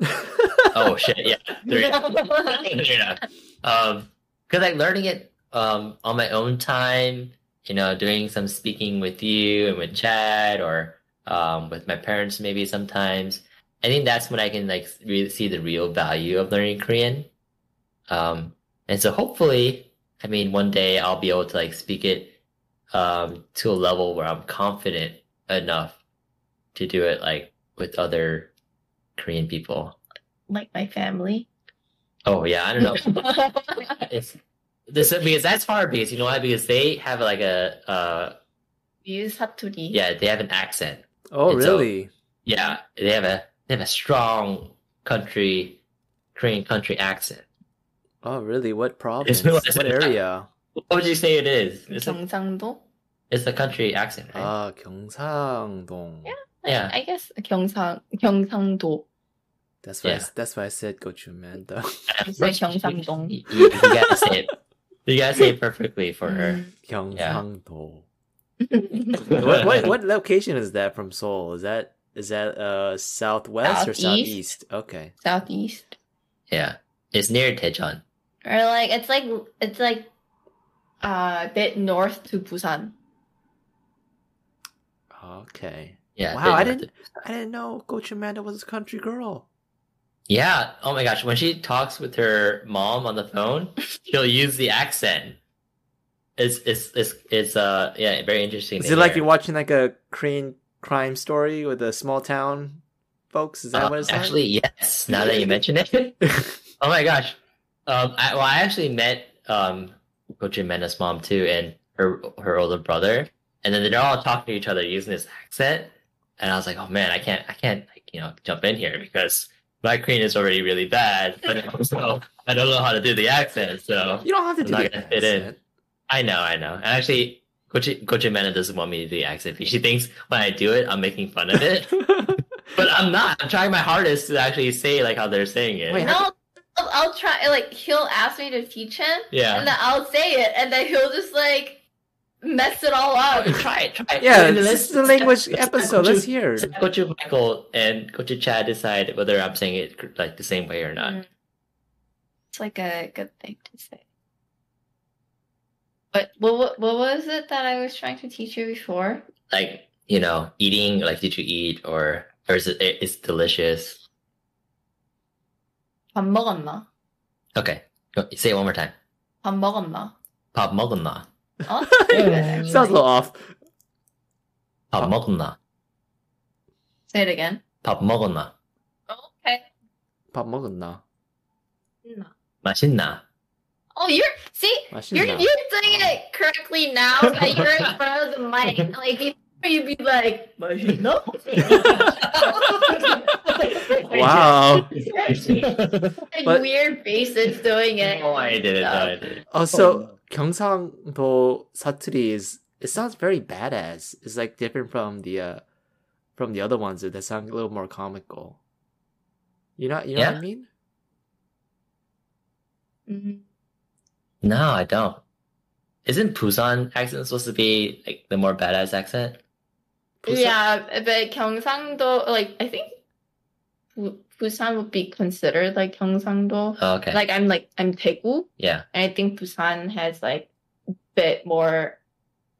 oh shit, yeah, three, three and a half. Um, because like learning it um on my own time, you know, doing some speaking with you and with Chad or um with my parents maybe sometimes. I think that's when I can like really see the real value of learning Korean. Um, and so hopefully, I mean, one day I'll be able to like speak it um to a level where I'm confident enough to do it like with other Korean people. like my family. Oh yeah, I don't know. it's this because that's hard because you know why? Because they have like a uh We use saturi. yeah they have an accent. oh And so- really? Yeah, they have a they have a strong country Korean country accent. Oh really? What province? realized What that. area? What would you say it is? It's a, 경상도. it's a country accent, right? Ah, 경상동. Yeah. Yeah. I guess 경상 경상도. That's why. I, Yeah. that's why I said go Amanda. You say 경상동. You, you, you gotta say it. You gotta say it perfectly for her. 경상도. Mm. what, what what location is that from Seoul? Is that is that uh southwest or Southeast. southeast? Okay. Southeast. Yeah, it's near Daejeon. Or like it's like it's like uh, a bit north to Busan. Okay. Yeah. wow, I didn't I didn't know Gochu Amanda was a country girl. Yeah. Oh my gosh. When she talks with her mom on the phone, she'll use the accent. It's it's it's it's uh yeah very interesting. Is to it like you're watching like a Korean crime story with the small town folks? Is that Uh, what it's actually yes. Now that you mention it, oh my gosh. Um, I, well, I actually met um Gochu Amanda's mom too, and her her older brother, and then they're all talking to each other using this accent, and I was like, oh man, I can't I can't like you know jump in here because my Korean is already really bad, but also I don't know how to do the accent, so You don't have to do the gonna fit in. accent. I know, I know. And actually, Gochi Gochimena doesn't want me to do the accent. She thinks when I do it, I'm making fun of it, but I'm not. I'm trying my hardest to actually say like how they're saying it. Wait, No, I'll, I'll try. Like he'll ask me to teach him, yeah. and then I'll say it, and then he'll just like mess it all up. try it, try it. yeah, And this is the language let's- episode. Let's hear. Let Gochu Michael and Gochu Chad decide whether I'm saying it like the same way or not. Mm. It's like a good thing to say. But what, what what was it that I was trying to teach you before? Like you know, eating. Like, did you eat or or is it? It's delicious. 밥 먹었나? Okay, go, say it one more time. 밥 먹었나? 밥 먹었나? Oh, that's pretty good, actually. Sounds a little off. 밥 먹었나? Say it again. 밥 먹었나? Okay. 밥 먹었나? No. 맛있나? Oh, you're see, you're 맛있나? you're doing it correctly now that you're in front of the mic. Like before, you'd be like, "맛있나?" Wow. like But- weird faces doing it. No, I didn't. No, I didn't. Also, 경상도 사투리 is it sounds very badass. It's like different from the uh from the other ones that sound a little more comical. You know, you know what I Yeah. mean? Mhm. No, I don't. Isn't Busan accent supposed to be like the more badass accent? Busan? Yeah, but Gyeongsangdo, like I think Busan would be considered like Gyeongsangdo. Oh, okay. Like I'm like I'm Daegu. Yeah. And I think Busan has like a bit more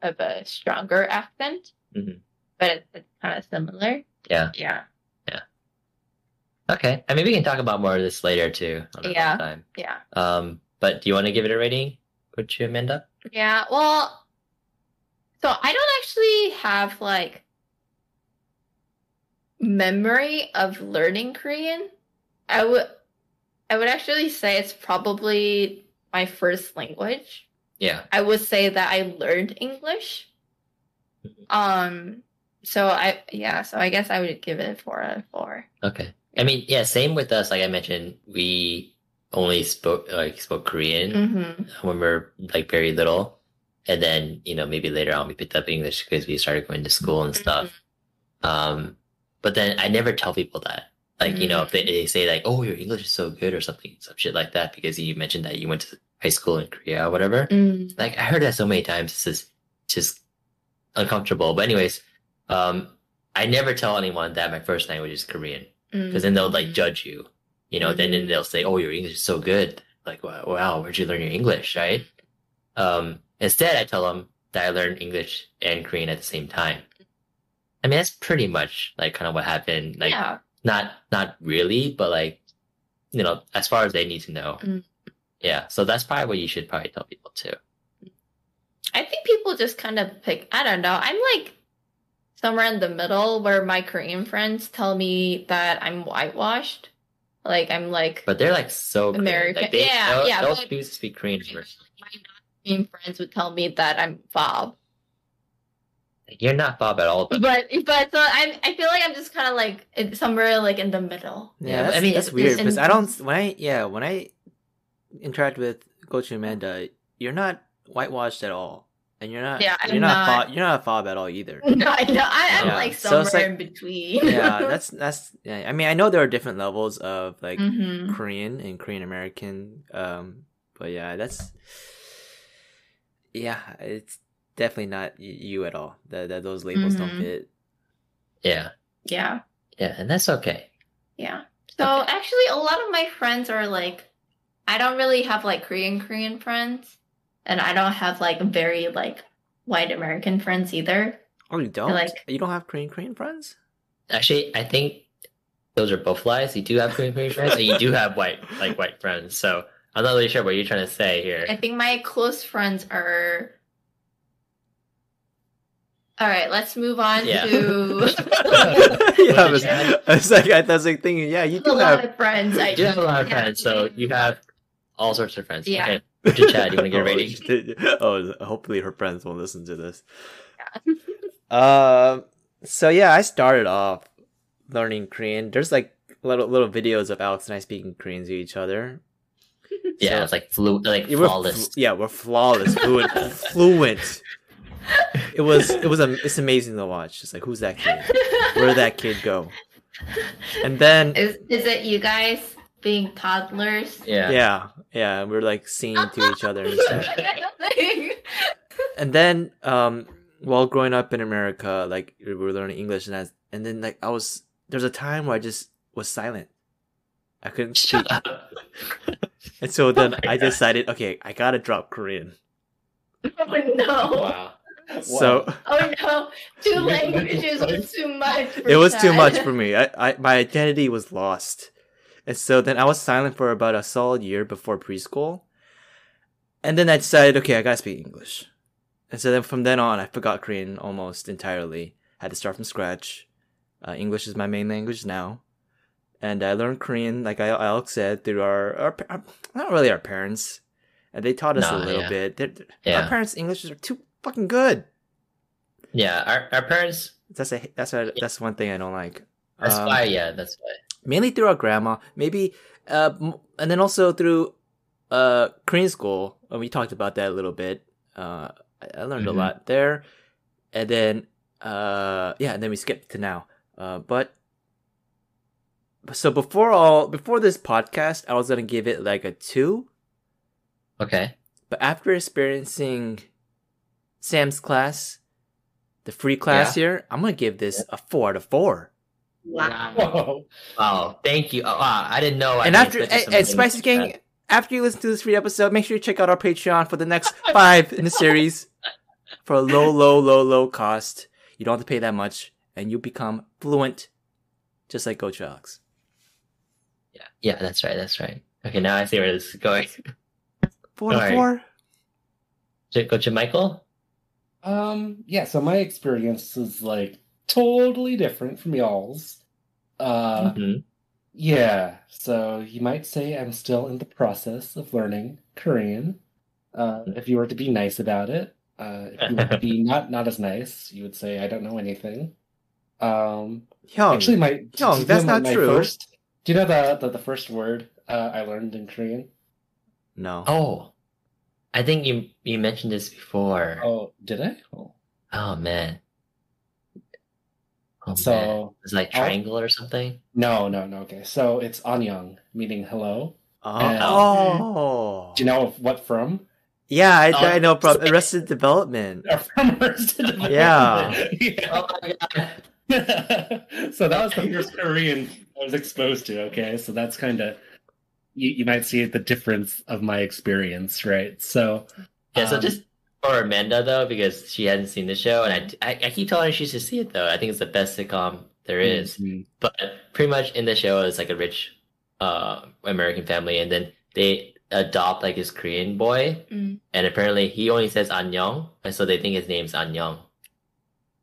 of a stronger accent, mm-hmm. but it's, it's kind of similar. Yeah. Yeah. Yeah. Okay. I mean, we can talk about more of this later too. Yeah. Time. Yeah. Um but do you want to give it a rating? Would you, Amanda? yeah. Well, so I don't actually have like memory of learning Korean. I would, I would actually say it's probably my first language. Yeah. I would say that I learned English. Um, so I yeah, so I guess I would give it four out of four. Okay. I mean, yeah. Same with us. Like I mentioned, we only spoke like spoke Korean Mm-hmm. when we are like very little, and then you know maybe later on we picked up English because we started going to school and stuff. Um, but then I never tell people that. Like you know, if they, they say like, "Oh, your English is so good" or something, some shit like that, because you mentioned that you went to high school in Korea or whatever. Mm. like I heard that so many times. It's just, just uncomfortable. But anyways, um, I never tell anyone that my first language is Korean because then they'll like judge you. You know, then then they'll say, "Oh, your English is so good." Like, wow, wow, where'd you learn your English, right? Um, instead, I tell them that I learned English and Korean at the same time. I mean, that's pretty much like kind of what happened. Like, yeah. not not really, but like, you know, as far as they need to know. Mm. Yeah, so that's probably what you should probably tell people too. I think people just kind of pick I don't know. I'm like somewhere in the middle where my Korean friends tell me that I'm whitewashed. Like I'm like But they're like so American- Like, they, yeah, they'll, yeah, They'll but- choose to speak Korean first. my non-Korean friends would tell me that I'm fob. You're not fob at all, but But but so I'm I feel like I'm just kind of like somewhere like in the middle. Yeah, Yeah, I mean, that's it's- weird because I don't when I yeah when I interact with Gochu Amanda, you're not whitewashed at all, and you're not Yeah, you're I'm not, not. fob, you're not a fob at all either. No, I know. I, I'm Yeah, like so somewhere it's like- in between. yeah, that's that's. Yeah, I mean, I know there are different levels of like hmm Korean and Korean American, um, but yeah, that's yeah, it's definitely not y- you at all. That that those labels don't Mhm. fit. yeah, Yeah, yeah, and that's okay. yeah. So Okay. actually, a lot of my friends are like, I don't really have like Korean Korean friends, and I don't have like very like white American friends either. Oh, you don't? like- you don't have Korean Korean friends? Actually, I think those are both lies. You do have Korean Korean friends, and you do have white like white friends. So I'm not really sure what you're trying to say here. I think my close friends are. All right, let's move on Yeah. to yeah, I Was was, it Chad? I was like, I was like thinking, yeah, you a do lot have. of friends. I You do have a lot of friends, so you have all sorts of friends. Yeah. Okay, Richard Chad, you want to get a Oh, rating? Oh, hopefully her friends won't listen to this. Yeah. Um. So yeah, I started off learning Korean. There's like little little videos of Alex and I speaking Korean to each other. Yeah, So- it's like flu, like Yeah, we're flawless. fl- yeah, we're flawless, fluent, fluent. It was it was a it's amazing to watch. It's like who's that kid? Where did that kid go? And then Is is it you guys being toddlers? Yeah. yeah, yeah, we're like singing to each other and stuff. And then um while growing up in America, like we were learning English and as and then like I was there's a time where I just was silent. I couldn't speak. Up. And so then my I God. decided, okay, I gotta drop Korean. oh no! Wow. So Oh no! Two languages was too much. For it was too much for me. I, I my identity was lost, and so then I was silent for about a solid year before preschool, and then I decided, okay, I gotta speak English, and so then from then on, I forgot Korean almost entirely. had to start from scratch. Uh, English is my main language now, and I learned Korean, like I, Alex said, through our, our, our not really our parents, and they taught us a little yeah. bit. They're- they're- Yeah. Our parents' English are too fucking good. Yeah. Our our parents. That's a that's a that's one thing I don't like. That's Um, why. Yeah. That's why. Mainly through our grandma, maybe, uh, and then also through uh Korean school. And we talked about that a little bit. Uh, I, learned Mhm. a lot there, and then uh, yeah, and then we skipped to now. Uh, but so before all before this podcast, I was gonna give it like a two, Okay. but after experiencing Sam's class, the free class here, I'm gonna give this a four out of four. Wow. Whoa. Wow. Thank you. Oh, wow. I didn't know. I and didn't after expect and, and Spicy like Gang, after you listen to this free episode, make sure you check out our Patreon for the next five in the series for a low, low, low, low cost. You don't have to pay that much, and you become fluent, just like Gochu Alex. Yeah. Yeah. That's right. That's right. Okay. Now I see where this is going. Four to four. Should go to Michael. Um, yeah, so my experience is like totally different from y'all's. Uh, Mhm. yeah, so you might say I'm still in the process of learning Korean. Uh, if you were to be nice about it, uh, if you were to be not not as nice, you would say I don't know anything. Um, Hyung, actually, my Hyung, do you know that's my- not my true. First, do you know the the, the first word uh, I learned in Korean? no. Oh, I think you you mentioned this before. Oh, Oh, did I? Oh. man. Oh, man. So It's like I'll- triangle or something. no, no, no. Okay, so it's annyeong, meaning hello. Oh, And- oh. Do you know what from? yeah, I, Oh, I know from Arrested Development. From Arrested Development. Yeah. Yeah. Oh my god. so that was the first Korean I was exposed to. Okay, so that's kind of you, you might see the difference of my experience, right? So Yeah, so um, just for Amanda though, because she hasn't seen the show, and I, I, I keep telling her she should see it though. I think it's the best sitcom there is. Mhm. But pretty much in the show, it's like a rich uh, American family, and then they adopt like this Korean boy, Mm. and apparently he only says Annyeong, and so they think his name's Annyeong.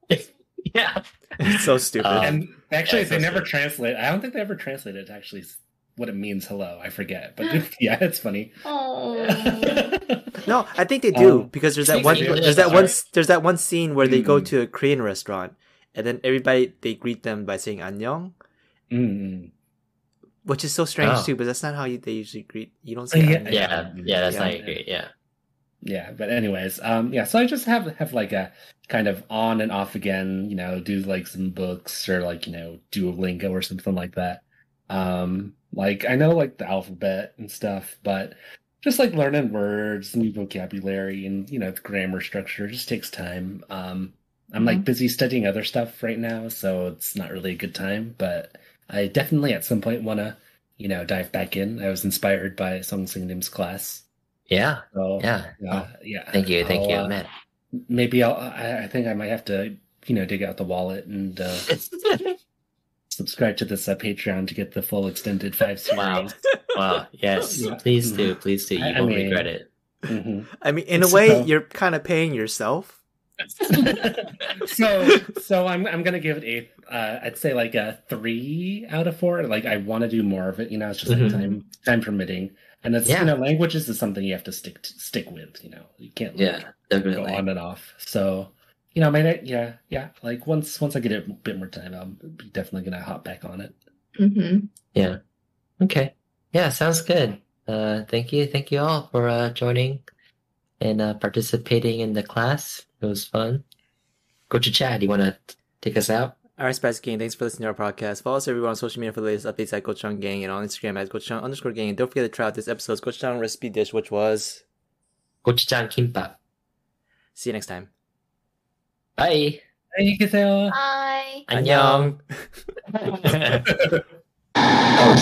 yeah. It's so stupid. Um, and actually, yeah, they so never sweet. translate. I don't think they ever translate it actually what it means hello i forget but yeah it's funny no i think they do um, because there's that one there's that one there's that one scene where mm. they go mm. to a korean restaurant and then everybody they greet them by saying annyeong mm. which is so strange oh. too but that's not how you, they usually greet you don't say yeah yeah, yeah mm-hmm. that's yeah. not great yeah yeah but anyways um yeah so i just have have like a kind of on and off again you know do like some books or like you know duolingo or something like that um like i know like the alphabet and stuff but just like learning words new vocabulary and you know the grammar structure just takes time um i'm like busy studying other stuff right now so it's not really a good time but i definitely at some point want to you know dive back in i was inspired by Seonsangnim's class Yeah. so Yeah. yeah, yeah. Thank you. Thank I'll, you, uh, man. Maybe I'll. I, I think I might have to, you know, dig out the wallet and uh, subscribe to this uh, Patreon to get the full extended five series. Wow. Wow. Yes. Yeah. Please do. Please do. You I- I won't mean- regret it. Mhm. I mean, in a It's way, you're kind of paying yourself. so, so I'm I'm gonna give it a. Uh, I'd say like a three out of four. Like I want to do more of it. You know, it's just like Mhm. time time permitting, and it's Yeah. you know languages is something you have to stick to, stick with. You know, you can't like, Yeah. go on and off. So, you know, I mean, I- yeah, yeah. Like once once I get a bit more time, I'm definitely gonna hop back on it. hmm Yeah. Okay. Yeah, sounds good. Uh, thank you, thank you all for uh, joining and uh, participating in the class. It was fun. Gochu Chad, you want to take us out? Alright, Spice Gang, thanks for listening to our podcast. Follow us everywhere on social media for the latest updates at Gochujang Gang and on Instagram at Gochujang underscore gang. And don't forget to try out this episode's Gochujang recipe dish, which was. Gochujang kimbap. See you next time. 바이. 안녕히 계세요. 바이. 안녕. Oh,